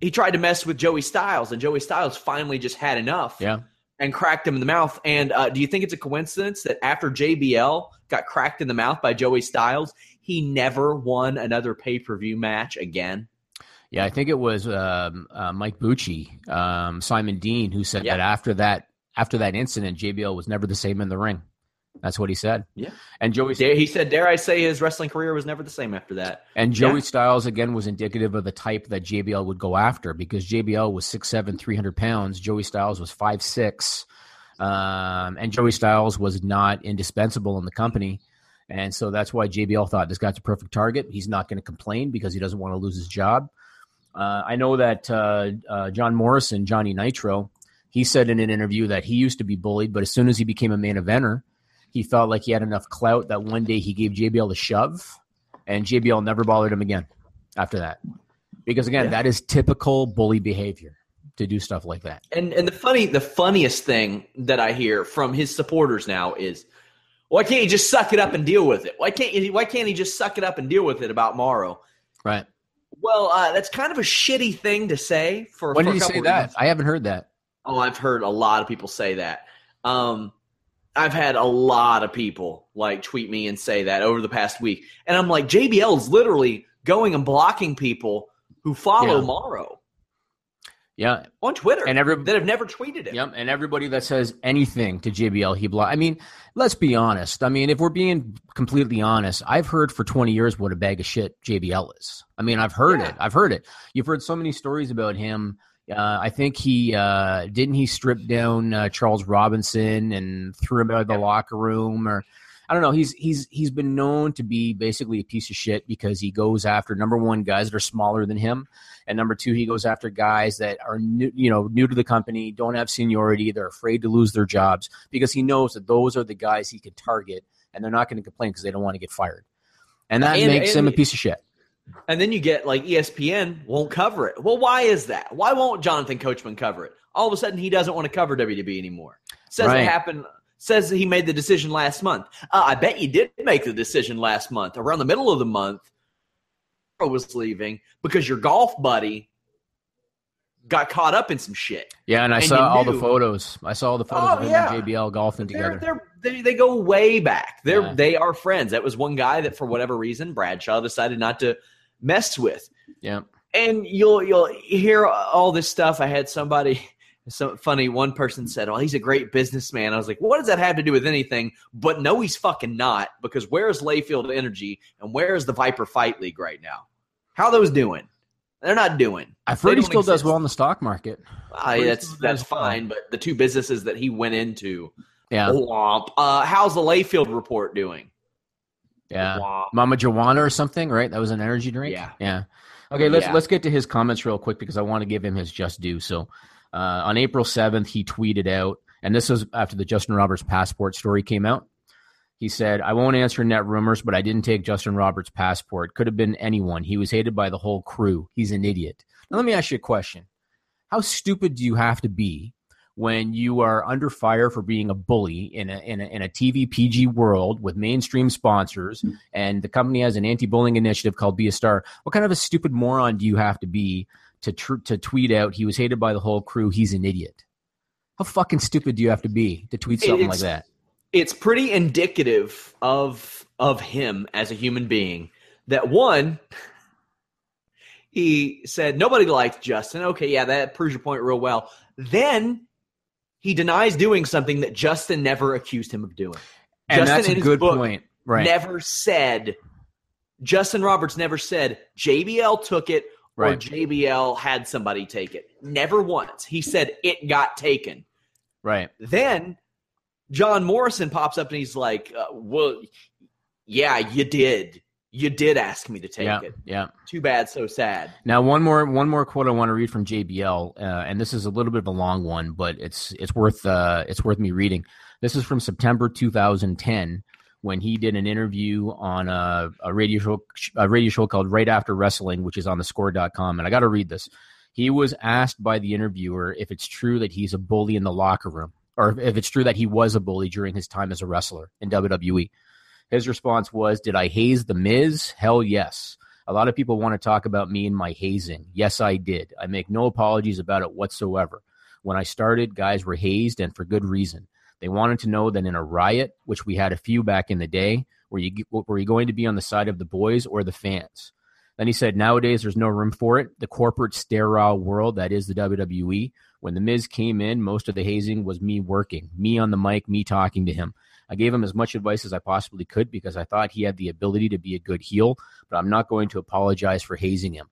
He tried to mess with Joey Styles, and Joey Styles finally just had enough. yeah. And cracked him in the mouth. And uh, do you think it's a coincidence that after JBL got cracked in the mouth by Joey Styles, he never won another pay per view match again? Yeah, I think it was um, uh, Mike Bucci, um, Simon Dean, who said Yeah. that after that after that incident, JBL was never the same in the ring. That's what he said. Yeah. And Joey he said, "Dare I say, his wrestling career was never the same after that." And Joey Yeah. Styles again was indicative of the type that JBL would go after because JBL was 6'7", 300 pounds. Joey Styles was 5'6", um, and Joey Styles was not indispensable in the company. And so that's why JBL thought this guy's a perfect target. He's not going to complain because he doesn't want to lose his job. Uh, I know that uh, uh, John Morrison, Johnny Nitro, he said in an interview that he used to be bullied, but as soon as he became a main eventer, he felt like he had enough clout that one day he gave JBL a shove, and JBL never bothered him again after that. Because again, Yeah. that is typical bully behavior to do stuff like that. And and the funny, the funniest thing that I hear from his supporters now is, why can't he just suck it up and deal with it? Why can't he, why can't he just suck it up and deal with it about Mauro? Right. Well, uh, that's kind of a shitty thing to say for. When for did a he say that? reasons. I haven't heard that. Oh, I've heard a lot of people say that. Um, I've had a lot of people like tweet me and say that over the past week, and I'm like, JBL is literally going and blocking people who follow Yeah. Mauro Yeah. on Twitter And every that have never tweeted it. Yep, and everybody that says anything to JBL, he block. I mean, let's be honest. I mean, if we're being completely honest, I've heard for 20 years what a bag of shit JBL is. I mean, I've heard Yeah. it. I've heard it. You've heard so many stories about him. Uh, I think he uh, didn't he strip down uh, Charles Robinson and threw him out of the locker room, or I don't know. He's he's he's been known to be basically a piece of shit because he goes after number one guys that are smaller than him, and number two he goes after guys that are new, you know new to the company, don't have seniority, they're afraid to lose their jobs because he knows that those are the guys he can target, and they're not going to complain because they don't want to get fired, and that And- makes and- him a piece of shit. And then you get like ESPN won't cover it. Well, why is that? Why won't Jonathan Coachman cover it? All of a sudden, he doesn't want to cover WWE anymore. Says Right. it happened. Says that he made the decision last month. Uh, I bet you did make the decision last month, around the middle of the month. I Was leaving because your golf buddy got caught up in some shit. Yeah, and I And saw all the photos. I saw all the photos Oh, of him yeah. and JBL golfing They're, together. they're, they they go way back. They're Yeah. they are friends. That was one guy that for whatever reason Bradshaw decided not to mess with. yeah, and you'll you'll hear all this stuff. I had somebody, so funny. One person said, "Oh, he's a great businessman." I was like, "What does that have to do with anything?" But no, he's fucking not. Because where's Layfield Energy and where's the Viper Fight League right now? How are those doing? They're not doing. I've heard he still does well in the stock market. That's that's well. fine. But the two businesses that he went into, Yeah, womp. Uh, how's the Layfield report doing? Yeah. Mamajuana or something, right? That was an energy drink. Yeah. yeah. Okay, let's Yeah. let's get to his comments real quick because I want to give him his just due. So, uh, on April seventh, he tweeted out, and this was after the Justin Roberts passport story came out. He said, "I won't answer net rumors, but I didn't take Justin Roberts' passport. Could have been anyone. He was hated by the whole crew. He's an idiot." Now, let me ask you a question: How stupid do you have to be when you are under fire for being a bully in a in a, in a TV PG world with mainstream sponsors, hmm. and the company has an anti-bullying initiative called Be a Star? What kind of a stupid moron do you have to be to tr- to tweet out he was hated by the whole crew. He's an idiot. How fucking stupid do you have to be to tweet something like that? it's pretty indicative of of him as a human being that one he said nobody liked Justin. Okay, yeah, that proves your point real well. Then he denies doing something that Justin never accused him of doing. And Justin that's a good point. Right. Never said Justin Roberts never said JBL took it or Right. JBL had somebody take it. Never once. He said it got taken. Right. Then John Morrison pops up and he's like, uh, "Well, yeah, you did. You did ask me to take yeah. it. Yeah. Too bad, so sad." Now, one more one more quote I want to read from JBL, uh, and this is a little bit of a long one, but it's it's worth uh, it's worth me reading. This is from September 2010 when he did an interview on a, a radio show a radio show called Right After Wrestling, which is on thescore.com, and I got to read this. He was asked by the interviewer if it's true that he's a bully in the locker room, or if it's true that he was a bully during his time as a wrestler in WWE. His response was, "Did I haze the Miz? Hell yes." A lot of people want to talk about me and my hazing. Yes, I did. I make no apologies about it whatsoever. When I started, guys were hazed and for good reason. They wanted to know that in a riot, which we had a few back in the day, were you were you going to be on the side of the boys or the fans? Then he said, nowadays there's no room for it. The corporate sterile world that is the WWE. When the Miz came in, most of the hazing was me working, me on the mic, me talking to him. I gave him as much advice as I possibly could because I thought he had the ability to be a good heel, but I'm not going to apologize for hazing him.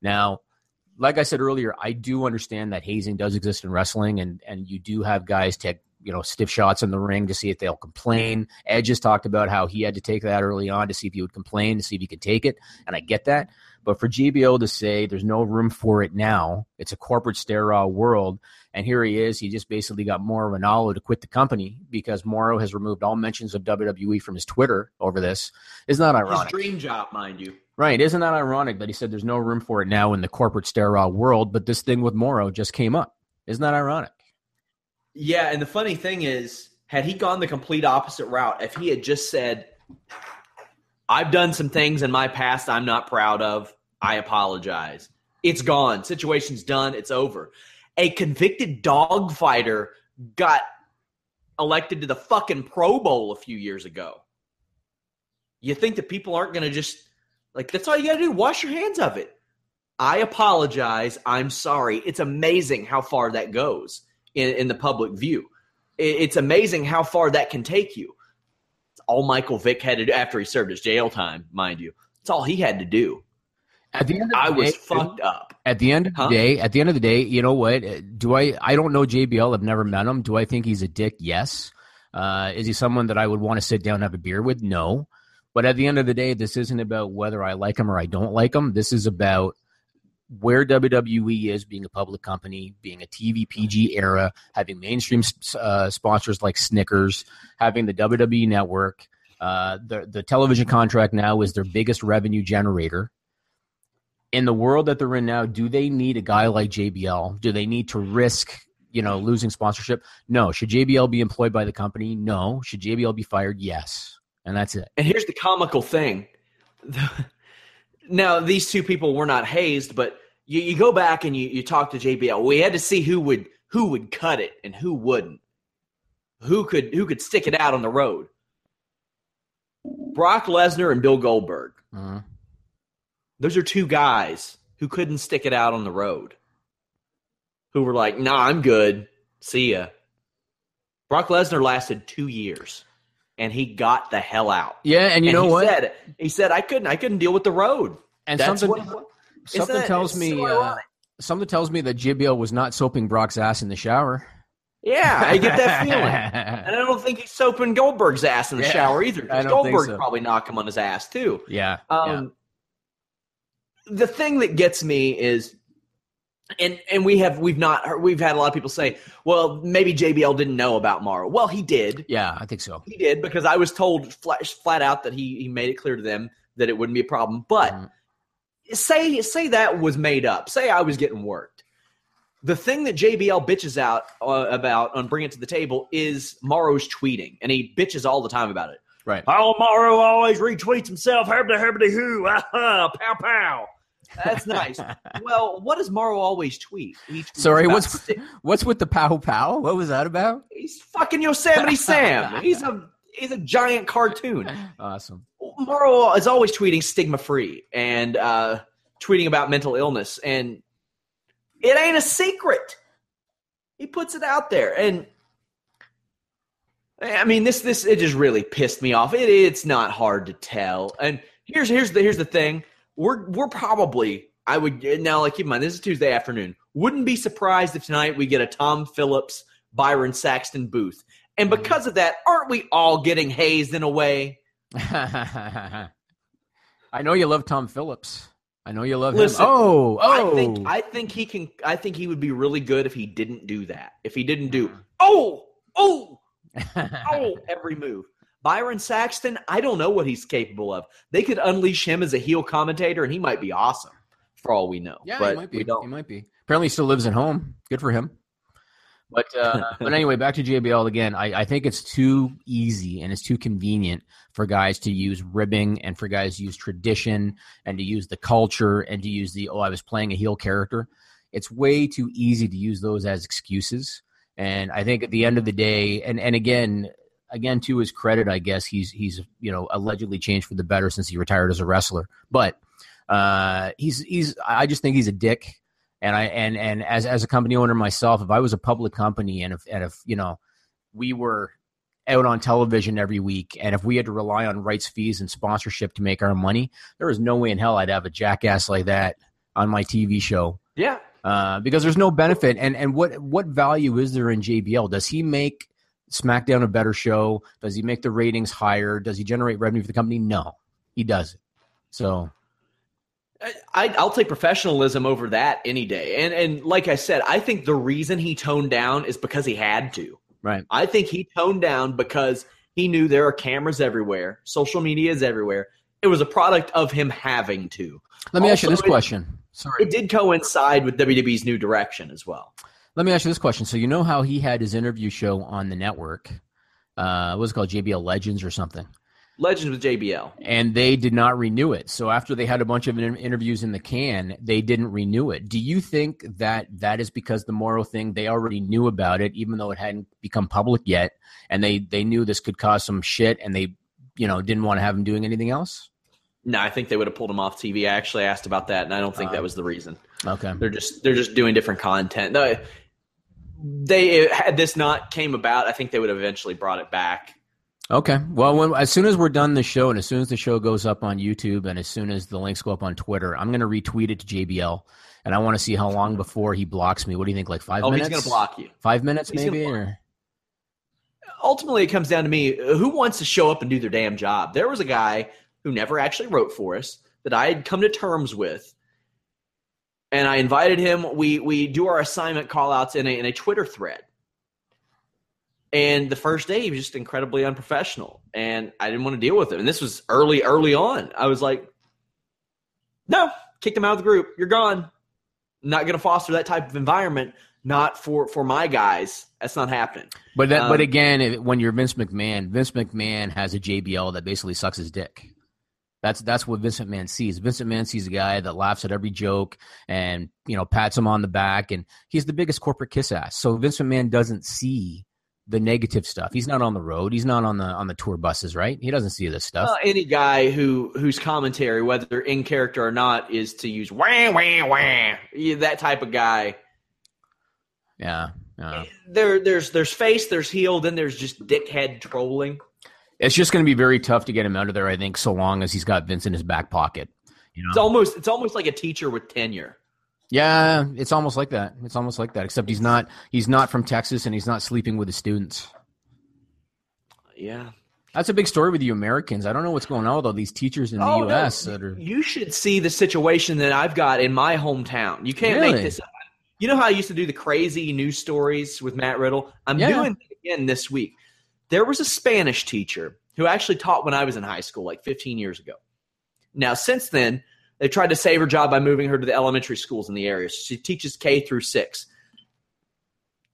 Now, like I said earlier, I do understand that hazing does exist in wrestling, and and you do have guys take you know stiff shots in the ring to see if they'll complain. Edge has talked about how he had to take that early on to see if he would complain, to see if he could take it, and I get that. But for JBL to say there's no room for it now, it's a corporate sterile world, and here he is. He just basically got Mauro Ranallo to quit the company because Mauro has removed all mentions of WWE from his Twitter over this. Is not His ironic. dream job, mind you. Right. Isn't that ironic that he said there's no room for it now in the corporate sterile world, but this thing with Mauro just came up? Isn't that ironic? Yeah, and the funny thing is, had he gone the complete opposite route, if he had just said, I've done some things in my past I'm not proud of, I apologize. It's gone. Situation's done. It's over. A convicted dog fighter got elected to the fucking Pro Bowl a few years ago. You think that people aren't going to just, like, that's all you got to do? Wash your hands of it. I apologize. I'm sorry. It's amazing how far that goes in, in the public view. It- it's amazing how far that can take you. It's all Michael Vick had to do after he served his jail time, mind you. It's all he had to do. At the end of the I was day, fucked up. At the end of Huh? the day, at the end of the day, you know what? Uh, Do I? I don't know JBL. I've never met him. Do I think he's a dick? Yes. Uh, is he someone that I would want to sit down and have a beer with? No. But at the end of the day, this isn't about whether I like him or I don't like him. This is about where WWE is being a public company, being a TV PG era, having mainstream uh, sponsors like Snickers, having the WWE network. Uh, the the television contract now is their biggest revenue generator. In the world that they're in now, do they need a guy like JBL? Do they need to risk, you know, losing sponsorship? No. Should JBL be employed by the company? No. Should JBL be fired? Yes. And that's it. And here's the comical thing. now, these two people were not hazed, but you, you go back and you, you talk to JBL. We had to see who would who would cut it and who wouldn't. Who could who could stick it out on the road? Brock Lesnar and Bill Goldberg. Uh, Those are two guys who couldn't stick it out on the road. Who were like, "Nah, I'm good. See ya." Brock Lesnar lasted two years, and he got the hell out. yeah, and you know he what? Said, he said, "I couldn't. I couldn't deal with the road." and That's something, what. it was. Isn't something that- tells me, so uh, something tells me that JBL was not soaping Brock's ass in the shower. yeah, I get that feeling, and I don't think he's soaping Goldberg's ass in the Yeah, shower either. I Because don't think Goldberg so. probably knocked him on his ass too. yeah, yeah. The thing that gets me is, and and we have we've not heard, we've had a lot of people say, well, maybe JBL didn't know about Mauro. Well, he did. yeah, I think so. He did because I was told flat, flat out that he he made it clear to them that it wouldn't be a problem. But Mhm. say say that was made up. Say I was getting worked. The thing that JBL bitches out uh, about on bringing it to the table is Mauro's tweeting, and he bitches all the time about it. Right. Oh, Mauro always retweets himself. Herbity herbity hoo, ah, pow pow. That's nice. well, what does Mauro always tweet? Sorry, what's what's with the pow pow? What was that about? he's fucking Yosemite Sam. He's a he's a giant cartoon. Awesome. Mauro is always tweeting stigma free and uh, tweeting about mental illness, and it ain't a secret. He puts it out there, and I mean this this it just really pissed me off. It it's not hard to tell. And here's here's the here's the thing. We're we're probably I would now like keep in mind this is Tuesday afternoon. Wouldn't be surprised if tonight we get a Tom Phillips Byron Saxton booth. And mm-hmm. because of that, aren't we all getting hazed in a way? I know you love Tom Phillips. I know you love Listen, him. Oh, oh. I think oh. I think he can. I think he would be really good if he didn't do that. If he didn't do uh-huh. oh oh oh every move. Byron Saxton, I don't know what he's capable of. They could unleash him as a heel commentator, and he might be awesome for all we know. yeah, but he might be. we He don't. might be. Apparently, he still lives at home. Good for him. But uh, but anyway, back to JBL again. I, I think it's too easy and it's too convenient for guys to use ribbing and for guys to use tradition and to use the culture and to use the oh I was playing a heel character. It's way too easy to use those as excuses. And I think at the end of the day, and and again, again to his credit, I guess he's he's you know allegedly changed for the better since he retired as a wrestler. But uh, he's he's I just think he's a dick. And I and and as as a company owner myself, if I was a public company and if and if you know we were out on television every week and if we had to rely on rights fees and sponsorship to make our money, there is no way in hell I'd have a jackass like that on my TV show Yeah, uh, because there's no benefit. And and what what value is there in JBL? Does he make SmackDown a better show? Does he make the ratings higher? Does he generate revenue for the company? No, he doesn't. So I, I'll take professionalism over that any day. And and like I said, I think the reason he toned down is because he had to. right, I think he toned down because he knew there are cameras everywhere, social media is everywhere. It was a product of him having to. let me ask you Also, this it- question. Sorry, It did coincide with WWE's new direction as well. Let me ask you this question. So you know how he had his interview show on the network? Uh, what was it called JBL Legends or something? Legends with JBL. and they did not renew it. So after they had a bunch of interviews in the can, they didn't renew it. Do you think that that is because the Mauro thing they already knew about it, even though it hadn't become public yet, and they they knew this could cause some shit, and they you know didn't want to have him doing anything else? No, I think they would have pulled him off TV. I actually asked about that, and I don't think that was the reason. Okay, They're just they're just doing different content. No, They had this not came about, I think they would have eventually brought it back. okay. Well, when, as soon as we're done the show, and as soon as the show goes up on YouTube, and as soon as the links go up on Twitter, I'm going to retweet it to JBL, and I want to see how long before he blocks me. What do you think? Like five Oh, minutes? Oh, he's going to block you. Five minutes, He's maybe. Or ultimately it comes down to me who wants to show up and do their damn job there was a guy who never actually wrote for us that i had come to terms with and i invited him. We we do our assignment call outs in a, in a twitter thread. And the first day he was just incredibly unprofessional and i didn't want to deal with him. And this was early early on. I was like no kicked him out of the group. You're gone. Not going to foster that type of environment. Not for for my guys. That's not happening. But that, but Um, again, if- when you're Vince McMahon, Vince McMahon has a JBL that basically sucks his dick. That's that's what Vincent McMahon sees. Vincent McMahon sees a guy that laughs at every joke and you know pats him on the back, and he's the biggest corporate kiss ass. So Vincent McMahon doesn't see the negative stuff. He's not on the road. He's not on the on the tour buses, right? He doesn't see this stuff. Well, any guy who whose commentary, whether in character or not, is to use wah wah wah, that type of guy. yeah, yeah. There, there's there's face, there's heel, then there's just dickhead trolling. It's just going to be very tough to get him out of there. I think so long as he's got Vince in his back pocket. You know? It's almost it's almost like a teacher with tenure. Yeah, it's almost like that. It's almost like that. Except he's not. He's not from Texas, and he's not sleeping with his students. Yeah. That's a big story with you Americans. I don't know what's going on with all these teachers in the Oh, no, U.S. that are. You should see the situation that I've got in my hometown. You can't make this up. You know how I used to do the crazy news stories with Matt Riddle? I'm Yeah. doing it again this week. There was a Spanish teacher who actually taught when I was in high school, like 15 years ago. Now, since then, they tried to save her job by moving her to the elementary schools in the area. She teaches K through six.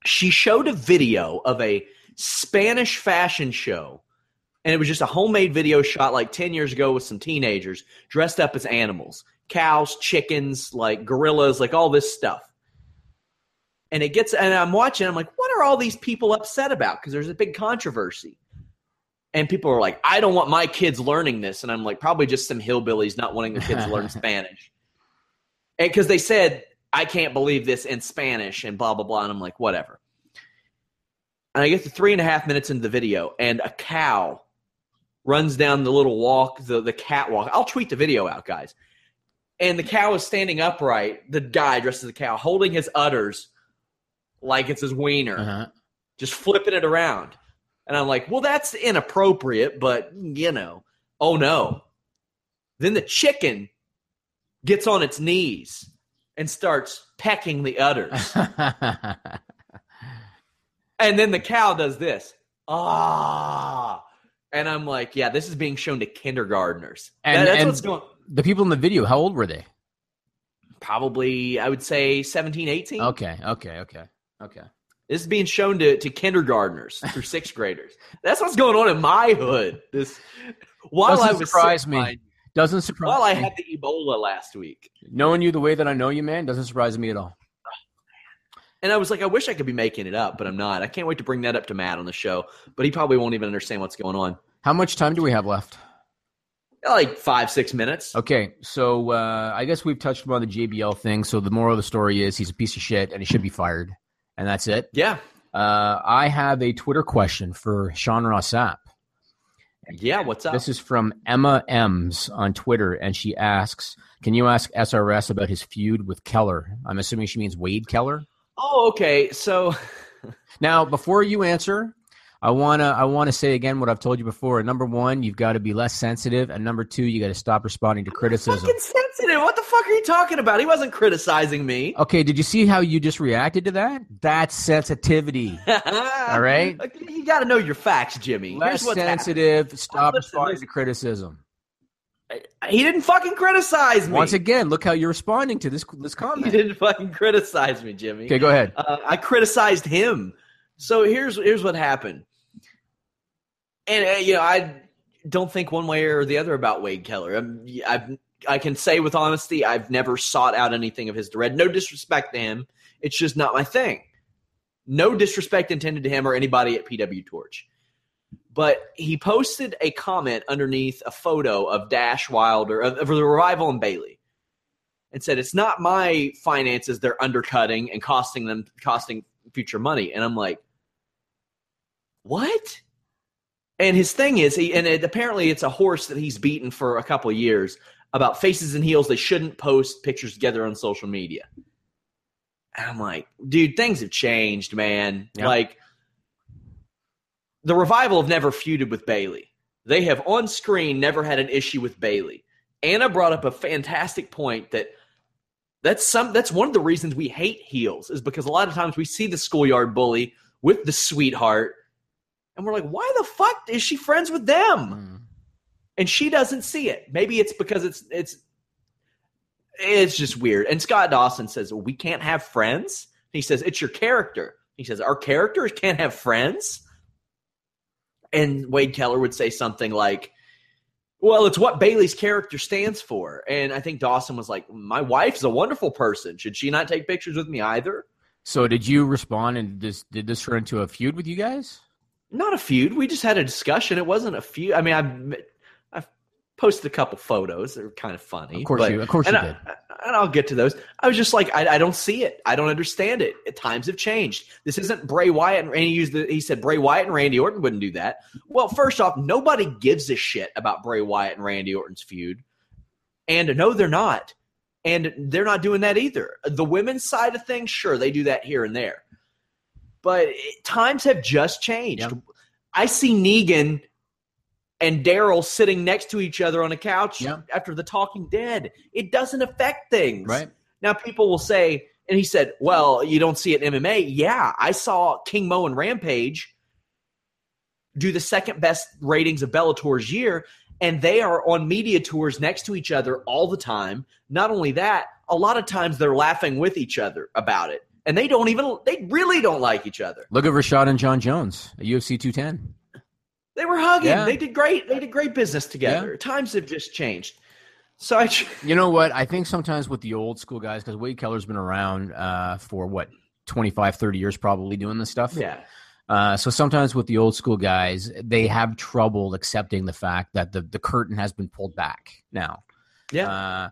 She showed a video of a Spanish fashion show and it was just a homemade video shot like 10 years ago with some teenagers dressed up as animals cows, chickens, like gorillas, like all this stuff. And it gets, and I'm watching, I'm like, what are all these people upset about? Because there's a big controversy. And people are like, I don't want my kids learning this. And I'm like, probably just some hillbillies not wanting their kids to learn Spanish. And because they said, I can't believe this in Spanish and blah, blah, blah. And I'm like, whatever. And I get to three and a half minutes into the video, and a cow runs down the little walk, the, the catwalk. I'll tweet the video out, guys. And the cow is standing upright, the guy dressed as a cow, holding his udders like it's his wiener, Uh-huh. just flipping it around. And I'm like, well, that's inappropriate, but you know, oh no. Then the chicken gets on its knees and starts pecking the udders. And then the cow does this. Ah. And I'm like, yeah, this is being shown to kindergartners. And- That- that's and- what's going the people in the video, how old were they? Probably, I would say 17, 18. Okay, okay, okay, okay. This is being shown to, to kindergartners through sixth graders. That's what's going on in my hood. This while Doesn't I was surprise sick, me. Doesn't surprise me While I had the Ebola last week. Knowing you the way that I know you, man, doesn't surprise me at all. And I was like, I wish I could be making it up, but I'm not. I can't wait to bring that up to Matt on the show. But he probably won't even understand what's going on. How much time do we have left? Like five, six minutes. Okay, so uh, I guess we've touched upon the JBL thing. So the moral of the story is he's a piece of shit and he should be fired, and that's it. Yeah. Uh, I have a Twitter question for Sean Ross Sapp. Yeah. What's up? This is from Emma M's on Twitter, and she asks, "Can you ask SRS about his feud with Keller?" I'm assuming she means Wade Keller. oh, okay. So Now, before you answer, I wanna I wanna say again what I've told you before. Number one, you've got to be less sensitive, and number two, you got to stop responding to criticism. fucking sensitive. What the fuck are you talking about? He wasn't criticizing me. Okay, did you see how you just reacted to that? That's sensitivity. All right. You got to know your facts, Jimmy. Less sensitive. Stop Listen, responding to criticism. He didn't fucking criticize me. Once again, look how you're responding to this this comment. he didn't fucking criticize me, Jimmy. Okay, go ahead. Uh, I criticized him. So here's here's what happened. And uh, you know, I don't think one way or the other about Wade Keller. I'm, I've, I can say with honesty, I've never sought out anything of his direct. No disrespect to him. It's just not my thing. No disrespect intended to him or anybody at PW Torch. But he posted a comment underneath a photo of Dash Wilder of, of the revival and Bayley and said it's not my finances they're undercutting and costing them costing future money and i'm like what and his thing is he and it, apparently it's a horse that he's beaten for a couple of years about faces and heels they shouldn't post pictures together on social media. And i'm like dude things have changed man. Yeah. like the revival have never feuded with bayley. They have on screen never had an issue with bayley. Anna brought up a fantastic point that that's some that's one of the reasons we hate heels is because a lot of times we see the schoolyard bully with the sweetheart and we're like why the fuck is she friends with them Mm. and she doesn't see it maybe it's because it's it's it's just weird and scott dawson says we can't have friends he says it's your character he says our characters can't have friends and wade keller would say something like well, it's what Bayley's character stands for. And I think Dawson was like, My wife's a wonderful person. Should she not take pictures with me either? So, did you respond and this did this turn into a feud with you guys? Not a feud. We just had a discussion. It wasn't a feud. I mean, I've, I've posted a couple photos. They're kind of funny. Of course but- you- of course and you I- did. and I'll get to those. I was just like, I, I don't see it. I don't understand it. Times have changed. This isn't Bray Wyatt. And he used the, he said Bray Wyatt and Randy Orton wouldn't do that. Well, first off, nobody gives a shit about Bray Wyatt and Randy Orton's feud. And no, they're not. And they're not doing that either. The women's side of things, sure, they do that here and there. But it, times have just changed. Yep. I see Negan and Daryl sitting next to each other on a couch Yep. after the Talking Dead. It doesn't affect things. Right. Now people will say, and he said, "Well, you don't see it in MMA." Yeah, I saw King Mo and Rampage do the second best ratings of Bellator's year, and they are on media tours next to each other all the time. Not only that, a lot of times they're laughing with each other about it, and they don't even they really don't like each other. Look at Rashad and Jon Jones at UFC 210. They were hugging. Yeah. They did great. They did great business together. Times have just changed. So I You know what? I think sometimes with the old school guys, because Wade Keller's been around uh, for what 25, 30 years, probably doing this stuff. yeah. Uh, so sometimes with the old school guys, they have trouble accepting the fact that the, the curtain has been pulled back now. Yeah. Uh,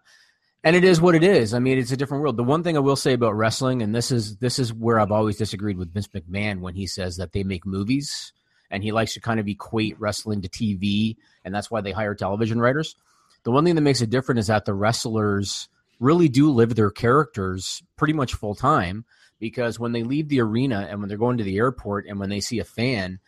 and it is what it is. I mean, it's a different world. The one thing I will say about wrestling, and this is this is where I've always disagreed with Vince McMahon when he says that they make movies, and he likes to kind of equate wrestling to TV, and that's why they hire television writers. The one thing that makes it different is that the wrestlers really do live their characters pretty much full time because when they leave the arena and when they're going to the airport and when they see a fan,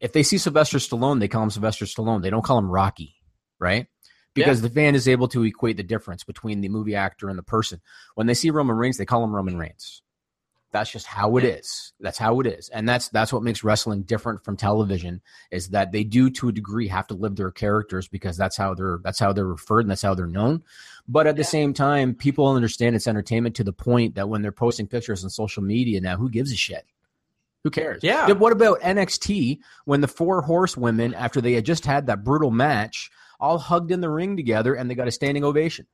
if they see Sylvester Stallone, they call him Sylvester Stallone. They don't call him Rocky, right? Because the fan is able to equate the difference between the movie actor and the person. When they see Roman Reigns, they call him Roman Reigns. That's just how it is. That's how it is. And that's that's what makes wrestling different from television is that they do to a degree have to live their characters because that's how they're that's how they're referred and that's how they're known. But at the same time, people understand it's entertainment to the point that when they're posting pictures on social media now, who gives a shit? Who cares? Yeah. What about NXT when the four horsewomen, after they had just had that brutal match, all hugged in the ring together and they got a standing ovation?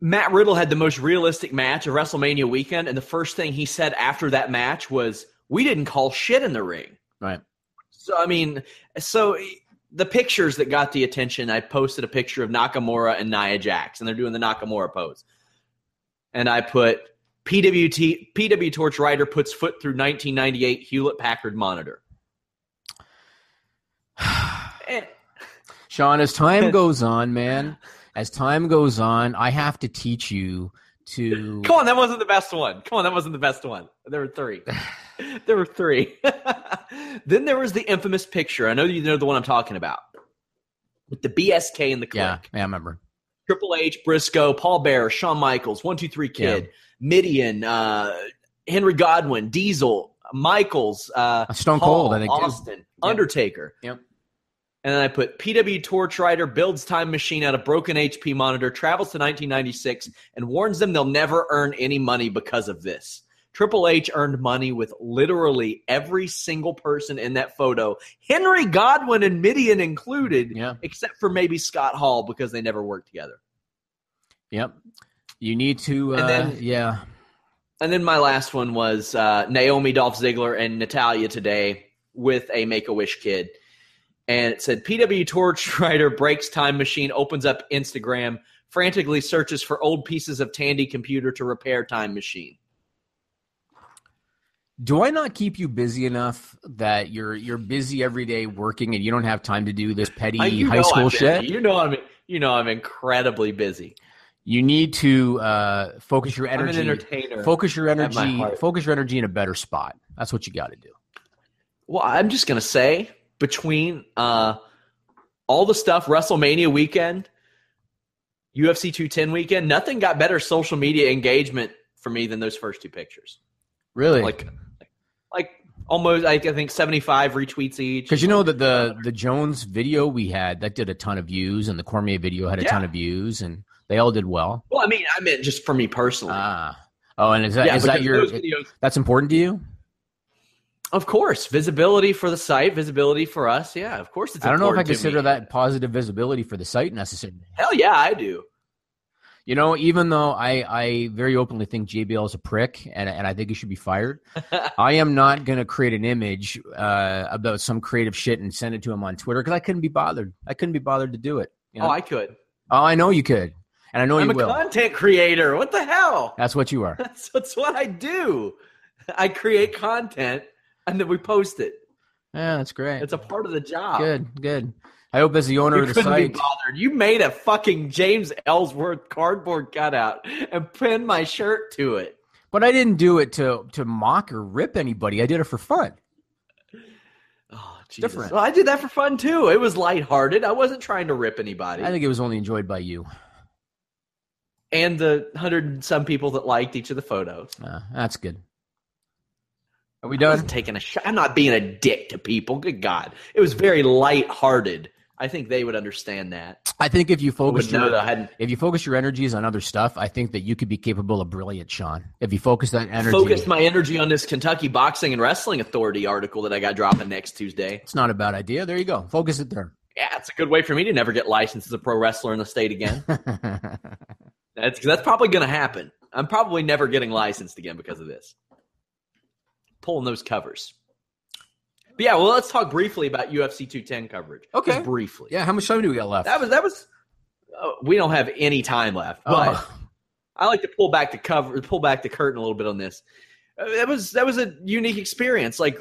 Matt Riddle had the most realistic match of WrestleMania weekend, and the first thing he said after that match was, "We didn't call shit in the ring." Right. So I mean, so the pictures that got the attention, I posted a picture of Nakamura and Nia Jax, and they're doing the Nakamura pose, and I put PWT PW Torch Rider puts foot through 1998 Hewlett Packard monitor. And- Sean, as time goes on, man, as time goes on, I have to teach you to Come on, that wasn't the best one. Come on, that wasn't the best one. There were three. there were three. then there was the infamous picture. I know you know the one I'm talking about. With the BSK in the Kliq. Yeah, yeah, I remember. Triple H, Briscoe, Paul Bearer, Shawn Michaels, One Two Three Kid, Mideon, uh, Henry Godwinn, Diesel, Michaels, uh, Stone Hall, Cold, I think. Austin, Undertaker. Yep. And then I put PW Torch Rider builds time machine out of broken HP monitor, travels to 1996, and warns them they'll never earn any money because of this. Triple H earned money with literally every single person in that photo, Henry Godwinn and Mideon included, Yeah. except for maybe Scott Hall because they never worked together. Yep. You need to uh And then- yeah. And then my last one was uh, Naomi, Dolph Ziggler, and Natalya today with a Make a Wish kid. And it said PW Torch Rider breaks time machine, opens up Instagram, frantically searches for old pieces of Tandy computer to repair time machine. Do I not keep you busy enough that you're you're busy every day working and you don't have time to do this petty I- you high school I'm shit? busy. You know I'm you know I'm incredibly busy. You need to uh, focus your I'm an energy. entertainer Focus your energy. Focus your energy in a better spot. That's what you got to do. Well, I'm just gonna say between uh, all the stuff WrestleMania weekend, UFC 210 weekend, nothing got better social media engagement for me than those first two pictures. Really, Like, like almost I think 75 retweets each. because you know that the the Jones video we had that did a ton of views, and the Cormier video had a Yeah. ton of views, and they all did well. Well, I mean, I meant just for me personally. Ah, oh, and is that is yeah, that your videos, that's important to you? Of course, visibility for the site, visibility for us. Yeah, of course, it's. I don't know if I consider me. that positive visibility for the site necessarily. Hell yeah, I do. You know, even though I, I very openly think JBL is a prick and, and I think he should be fired, I am not going to create an image uh, about some creative shit and send it to him on Twitter because I couldn't be bothered. I couldn't be bothered to do it. you know? Oh, I could. Oh, I know you could. And I know I'm you a will. content creator. What the hell? That's what you are. That's, that's what I do. I create content and then we post it. Yeah, that's great. It's a part of the job. good, good. I hope as the owner You of the couldn't be bothered. You made a fucking James Ellsworth cardboard cutout and pinned my shirt to it. but I didn't do it to to mock or rip anybody. I did it for fun. Oh, Jesus. Different. Well, I did that for fun too. It was lighthearted. I wasn't trying to rip anybody. I think it was only enjoyed by you. and the hundred and some people that liked each of the photos. Uh, that's good. Are we done? taking a shot. I'm not being a dick to people. Good God. It was very lighthearted. I think they would understand that. I think if you focus your that I hadn't if you focus your energies on other stuff, I think that you could be capable of brilliant, Sean. If you focus that energy, focused my energy on this Kentucky Boxing and Wrestling Authority article that I got dropping next Tuesday. it's not a bad idea. There you go. Focus it there. Yeah, it's a good way for me to never get licensed as a pro wrestler in the state again. that's that's probably going to happen. I'm probably never getting licensed again because of this. Pulling those covers. But yeah, well, let's talk briefly about UFC 210 coverage. Okay. Just briefly. yeah, how much time do we got left? That was that was. oh, we don't have any time left, but Oh. I like to pull back the cover, pull back the curtain a little bit on this. Uh, That was that was a unique experience. Like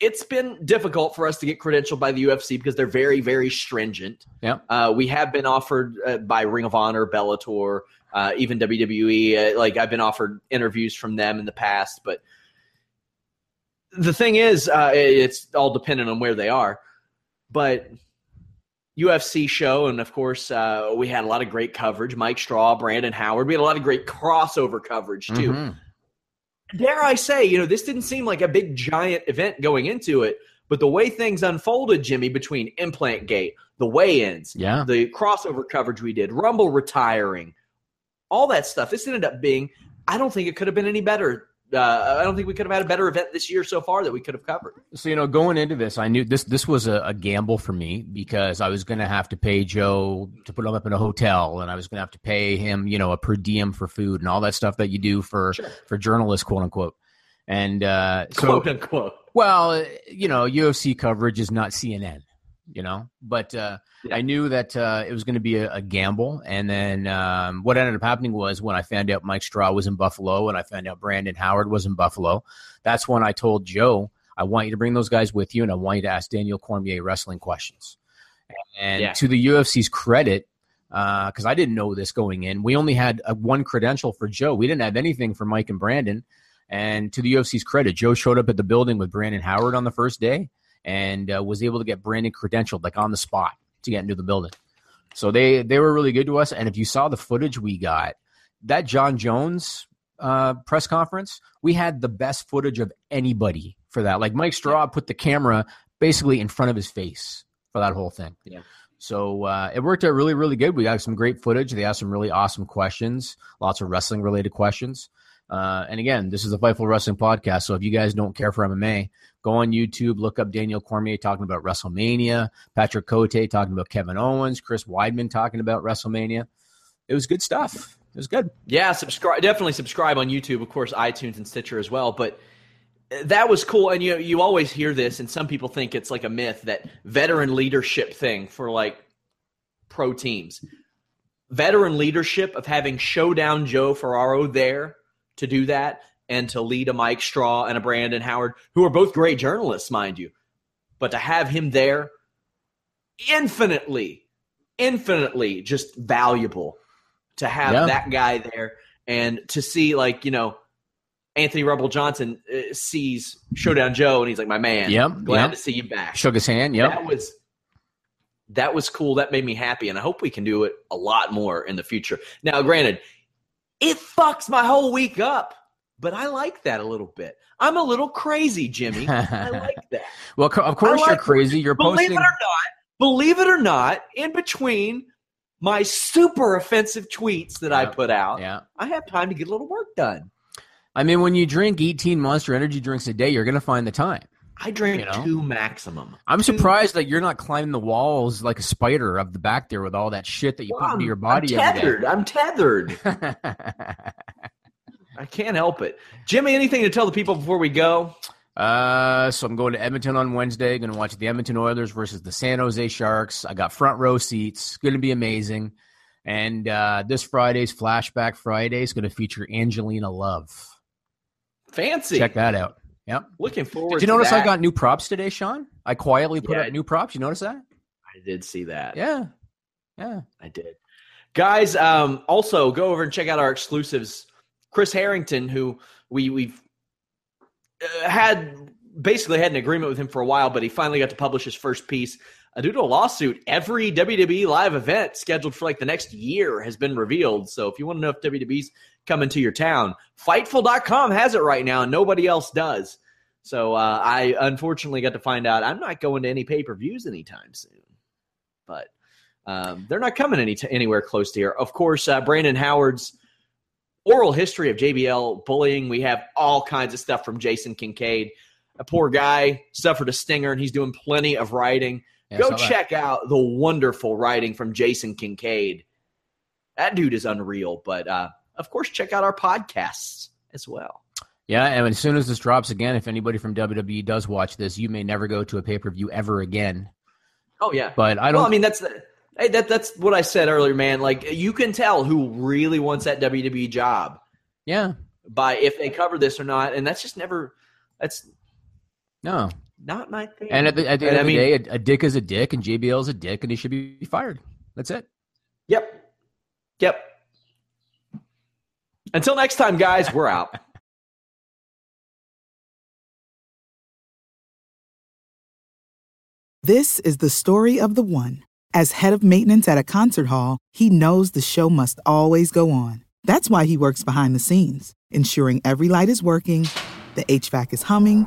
it's been difficult for us to get credentialed by the UFC because they're very very stringent. Yeah, Uh, we have been offered uh, by Ring of Honor, Bellator, uh, even WWE. Uh, like I've been offered interviews from them in the past, but the thing is, uh, it's all dependent on where they are. But UFC show, and of course, uh, we had a lot of great coverage. Mike Straw, Brandon Howard. We had a lot of great crossover coverage too. Mhm. Dare I say, you know, this didn't seem like a big giant event going into it, but the way things unfolded, Jimmy, between Implant Gate, the weigh-ins, Yeah. the crossover coverage we did, Rumble retiring, all that stuff. This ended up being. I don't think it could have been any better. Uh, I don't think we could have had a better event this year so far that we could have covered. So you know, going into this, I knew this this was a, a gamble for me because I was going to have to pay Joe to put him up in a hotel, and I was going to have to pay him, you know, a per diem for food and all that stuff that you do for Sure. for journalists, quote unquote. And uh, so, Quote unquote. well, you know, UFC coverage is not CNN, you know, but uh, Yeah. I knew that uh, it was going to be a, a gamble. And then um, what ended up happening was when I found out Mike Straw was in Buffalo and I found out Brandon Howard was in Buffalo, that's when I told Joe, I want you to bring those guys with you and I want you to ask Daniel Cormier wrestling questions. And Yeah. to the UFC's credit, because I didn't know this going in, we only had a, one credential for Joe. We didn't have anything for Mike and Brandon. And to the UFC's credit, Joe showed up at the building with Brandon Howard on the first day and uh, was able to get Brandon credentialed like on the spot to get into the building. So they they were really good to us. And if you saw the footage we got, that Jon Jones uh, press conference, we had the best footage of anybody for that. Like Mike Straw put the camera basically in front of his face for that whole thing. Yeah. So uh, it worked out really, really good. We got some great footage. They asked some really awesome questions, lots of wrestling related questions. Uh, and again, this is a Fightful Wrestling podcast. So if you guys don't care for MMA, go on YouTube, look up Daniel Cormier talking about WrestleMania, Patrick Cote talking about Kevin Owens, Chris Weidman talking about WrestleMania. It was good stuff. It was good. Yeah, subscribe. Definitely subscribe on YouTube, of course, iTunes and Stitcher as well. But that was cool, and you you always hear this, and some people think it's like a myth that veteran leadership thing for like pro teams. Veteran leadership of having Showdown Joe Ferraro there to do that and to lead a Mike Straw and a Brandon Howard, who are both great journalists, mind you, but to have him there, infinitely, infinitely just valuable to have Yeah. that guy there and to see like you know Anthony Rumble Johnson uh, sees Showdown Joe and he's like my man. Yep, glad yep. to see you back. Shook his hand. Yep. That was that was cool. That made me happy, and I hope we can do it a lot more in the future. Now, granted, it fucks my whole week up, but I like that a little bit. I'm a little crazy, Jimmy. I like that. well, of course I you're crazy. You're Believe posting. it or not, believe it or not, in between my super offensive tweets that I put out, Yeah. I have time to get a little work done. I mean, when you drink 18 Monster Energy drinks a day, you're going to find the time. I drink You know? two maximum. I'm Two- surprised that you're not climbing the walls like a spider up the back there with all that shit that you put I'm- into your body I'm tethered. I'm tethered. I can't help it. Jimmy, anything to tell the people before we go? uh, so I'm going to Edmonton on Wednesday. Going to watch the Edmonton Oilers versus the San Jose Sharks. I got front row seats. Going to be amazing. And uh, this Friday's Flashback Friday is going to feature Angelina Love. Fancy. Check that out. Yep. Looking forward. Did you notice I got new props today, Sean? I quietly put Yeah. up new props. You notice that? I did see that. Yeah. Yeah. I did. Guys, um, also go over and check out our exclusives. Chris Harrington, who we we've uh, had basically had an agreement with him for a while, but he finally got to publish his first piece. Uh, due to a lawsuit, every WWE live event scheduled for like the next year has been revealed. So if you want to know if WWE's coming to your town, Fightful.com has it right now, and nobody else does. So uh, I unfortunately got to find out I'm not going to any pay per views anytime soon. But um, they're not coming any anywhere close to here. Of course, uh, Brandon Howard's oral history of JBL bullying. We have all kinds of stuff from Jason Kincaid. A poor guy suffered a stinger, and he's doing plenty of writing. Yeah, Go saw that. check out the wonderful writing from Jason Kincaid. That dude is unreal. But uh, of course, check out our podcasts as well. Yeah, and as soon as this drops again, if anybody from WWE does watch this, you may never go to a pay per view ever again. Oh yeah, But I don't. well, I mean that's hey, that that's what I said earlier, man. Like you can tell who really wants that WWE job yeah, by if they cover this or not, and that's just never. That's no. Not my thing. And at the, at the end I of the day, a, a dick is a dick, and JBL is a dick, and he should be fired. That's it. Yep. Yep. Until next time, guys, we're out. This is the story of the one. As head of maintenance at a concert hall, he knows the show must always go on. That's why he works behind the scenes, ensuring every light is working, the HVAC is humming,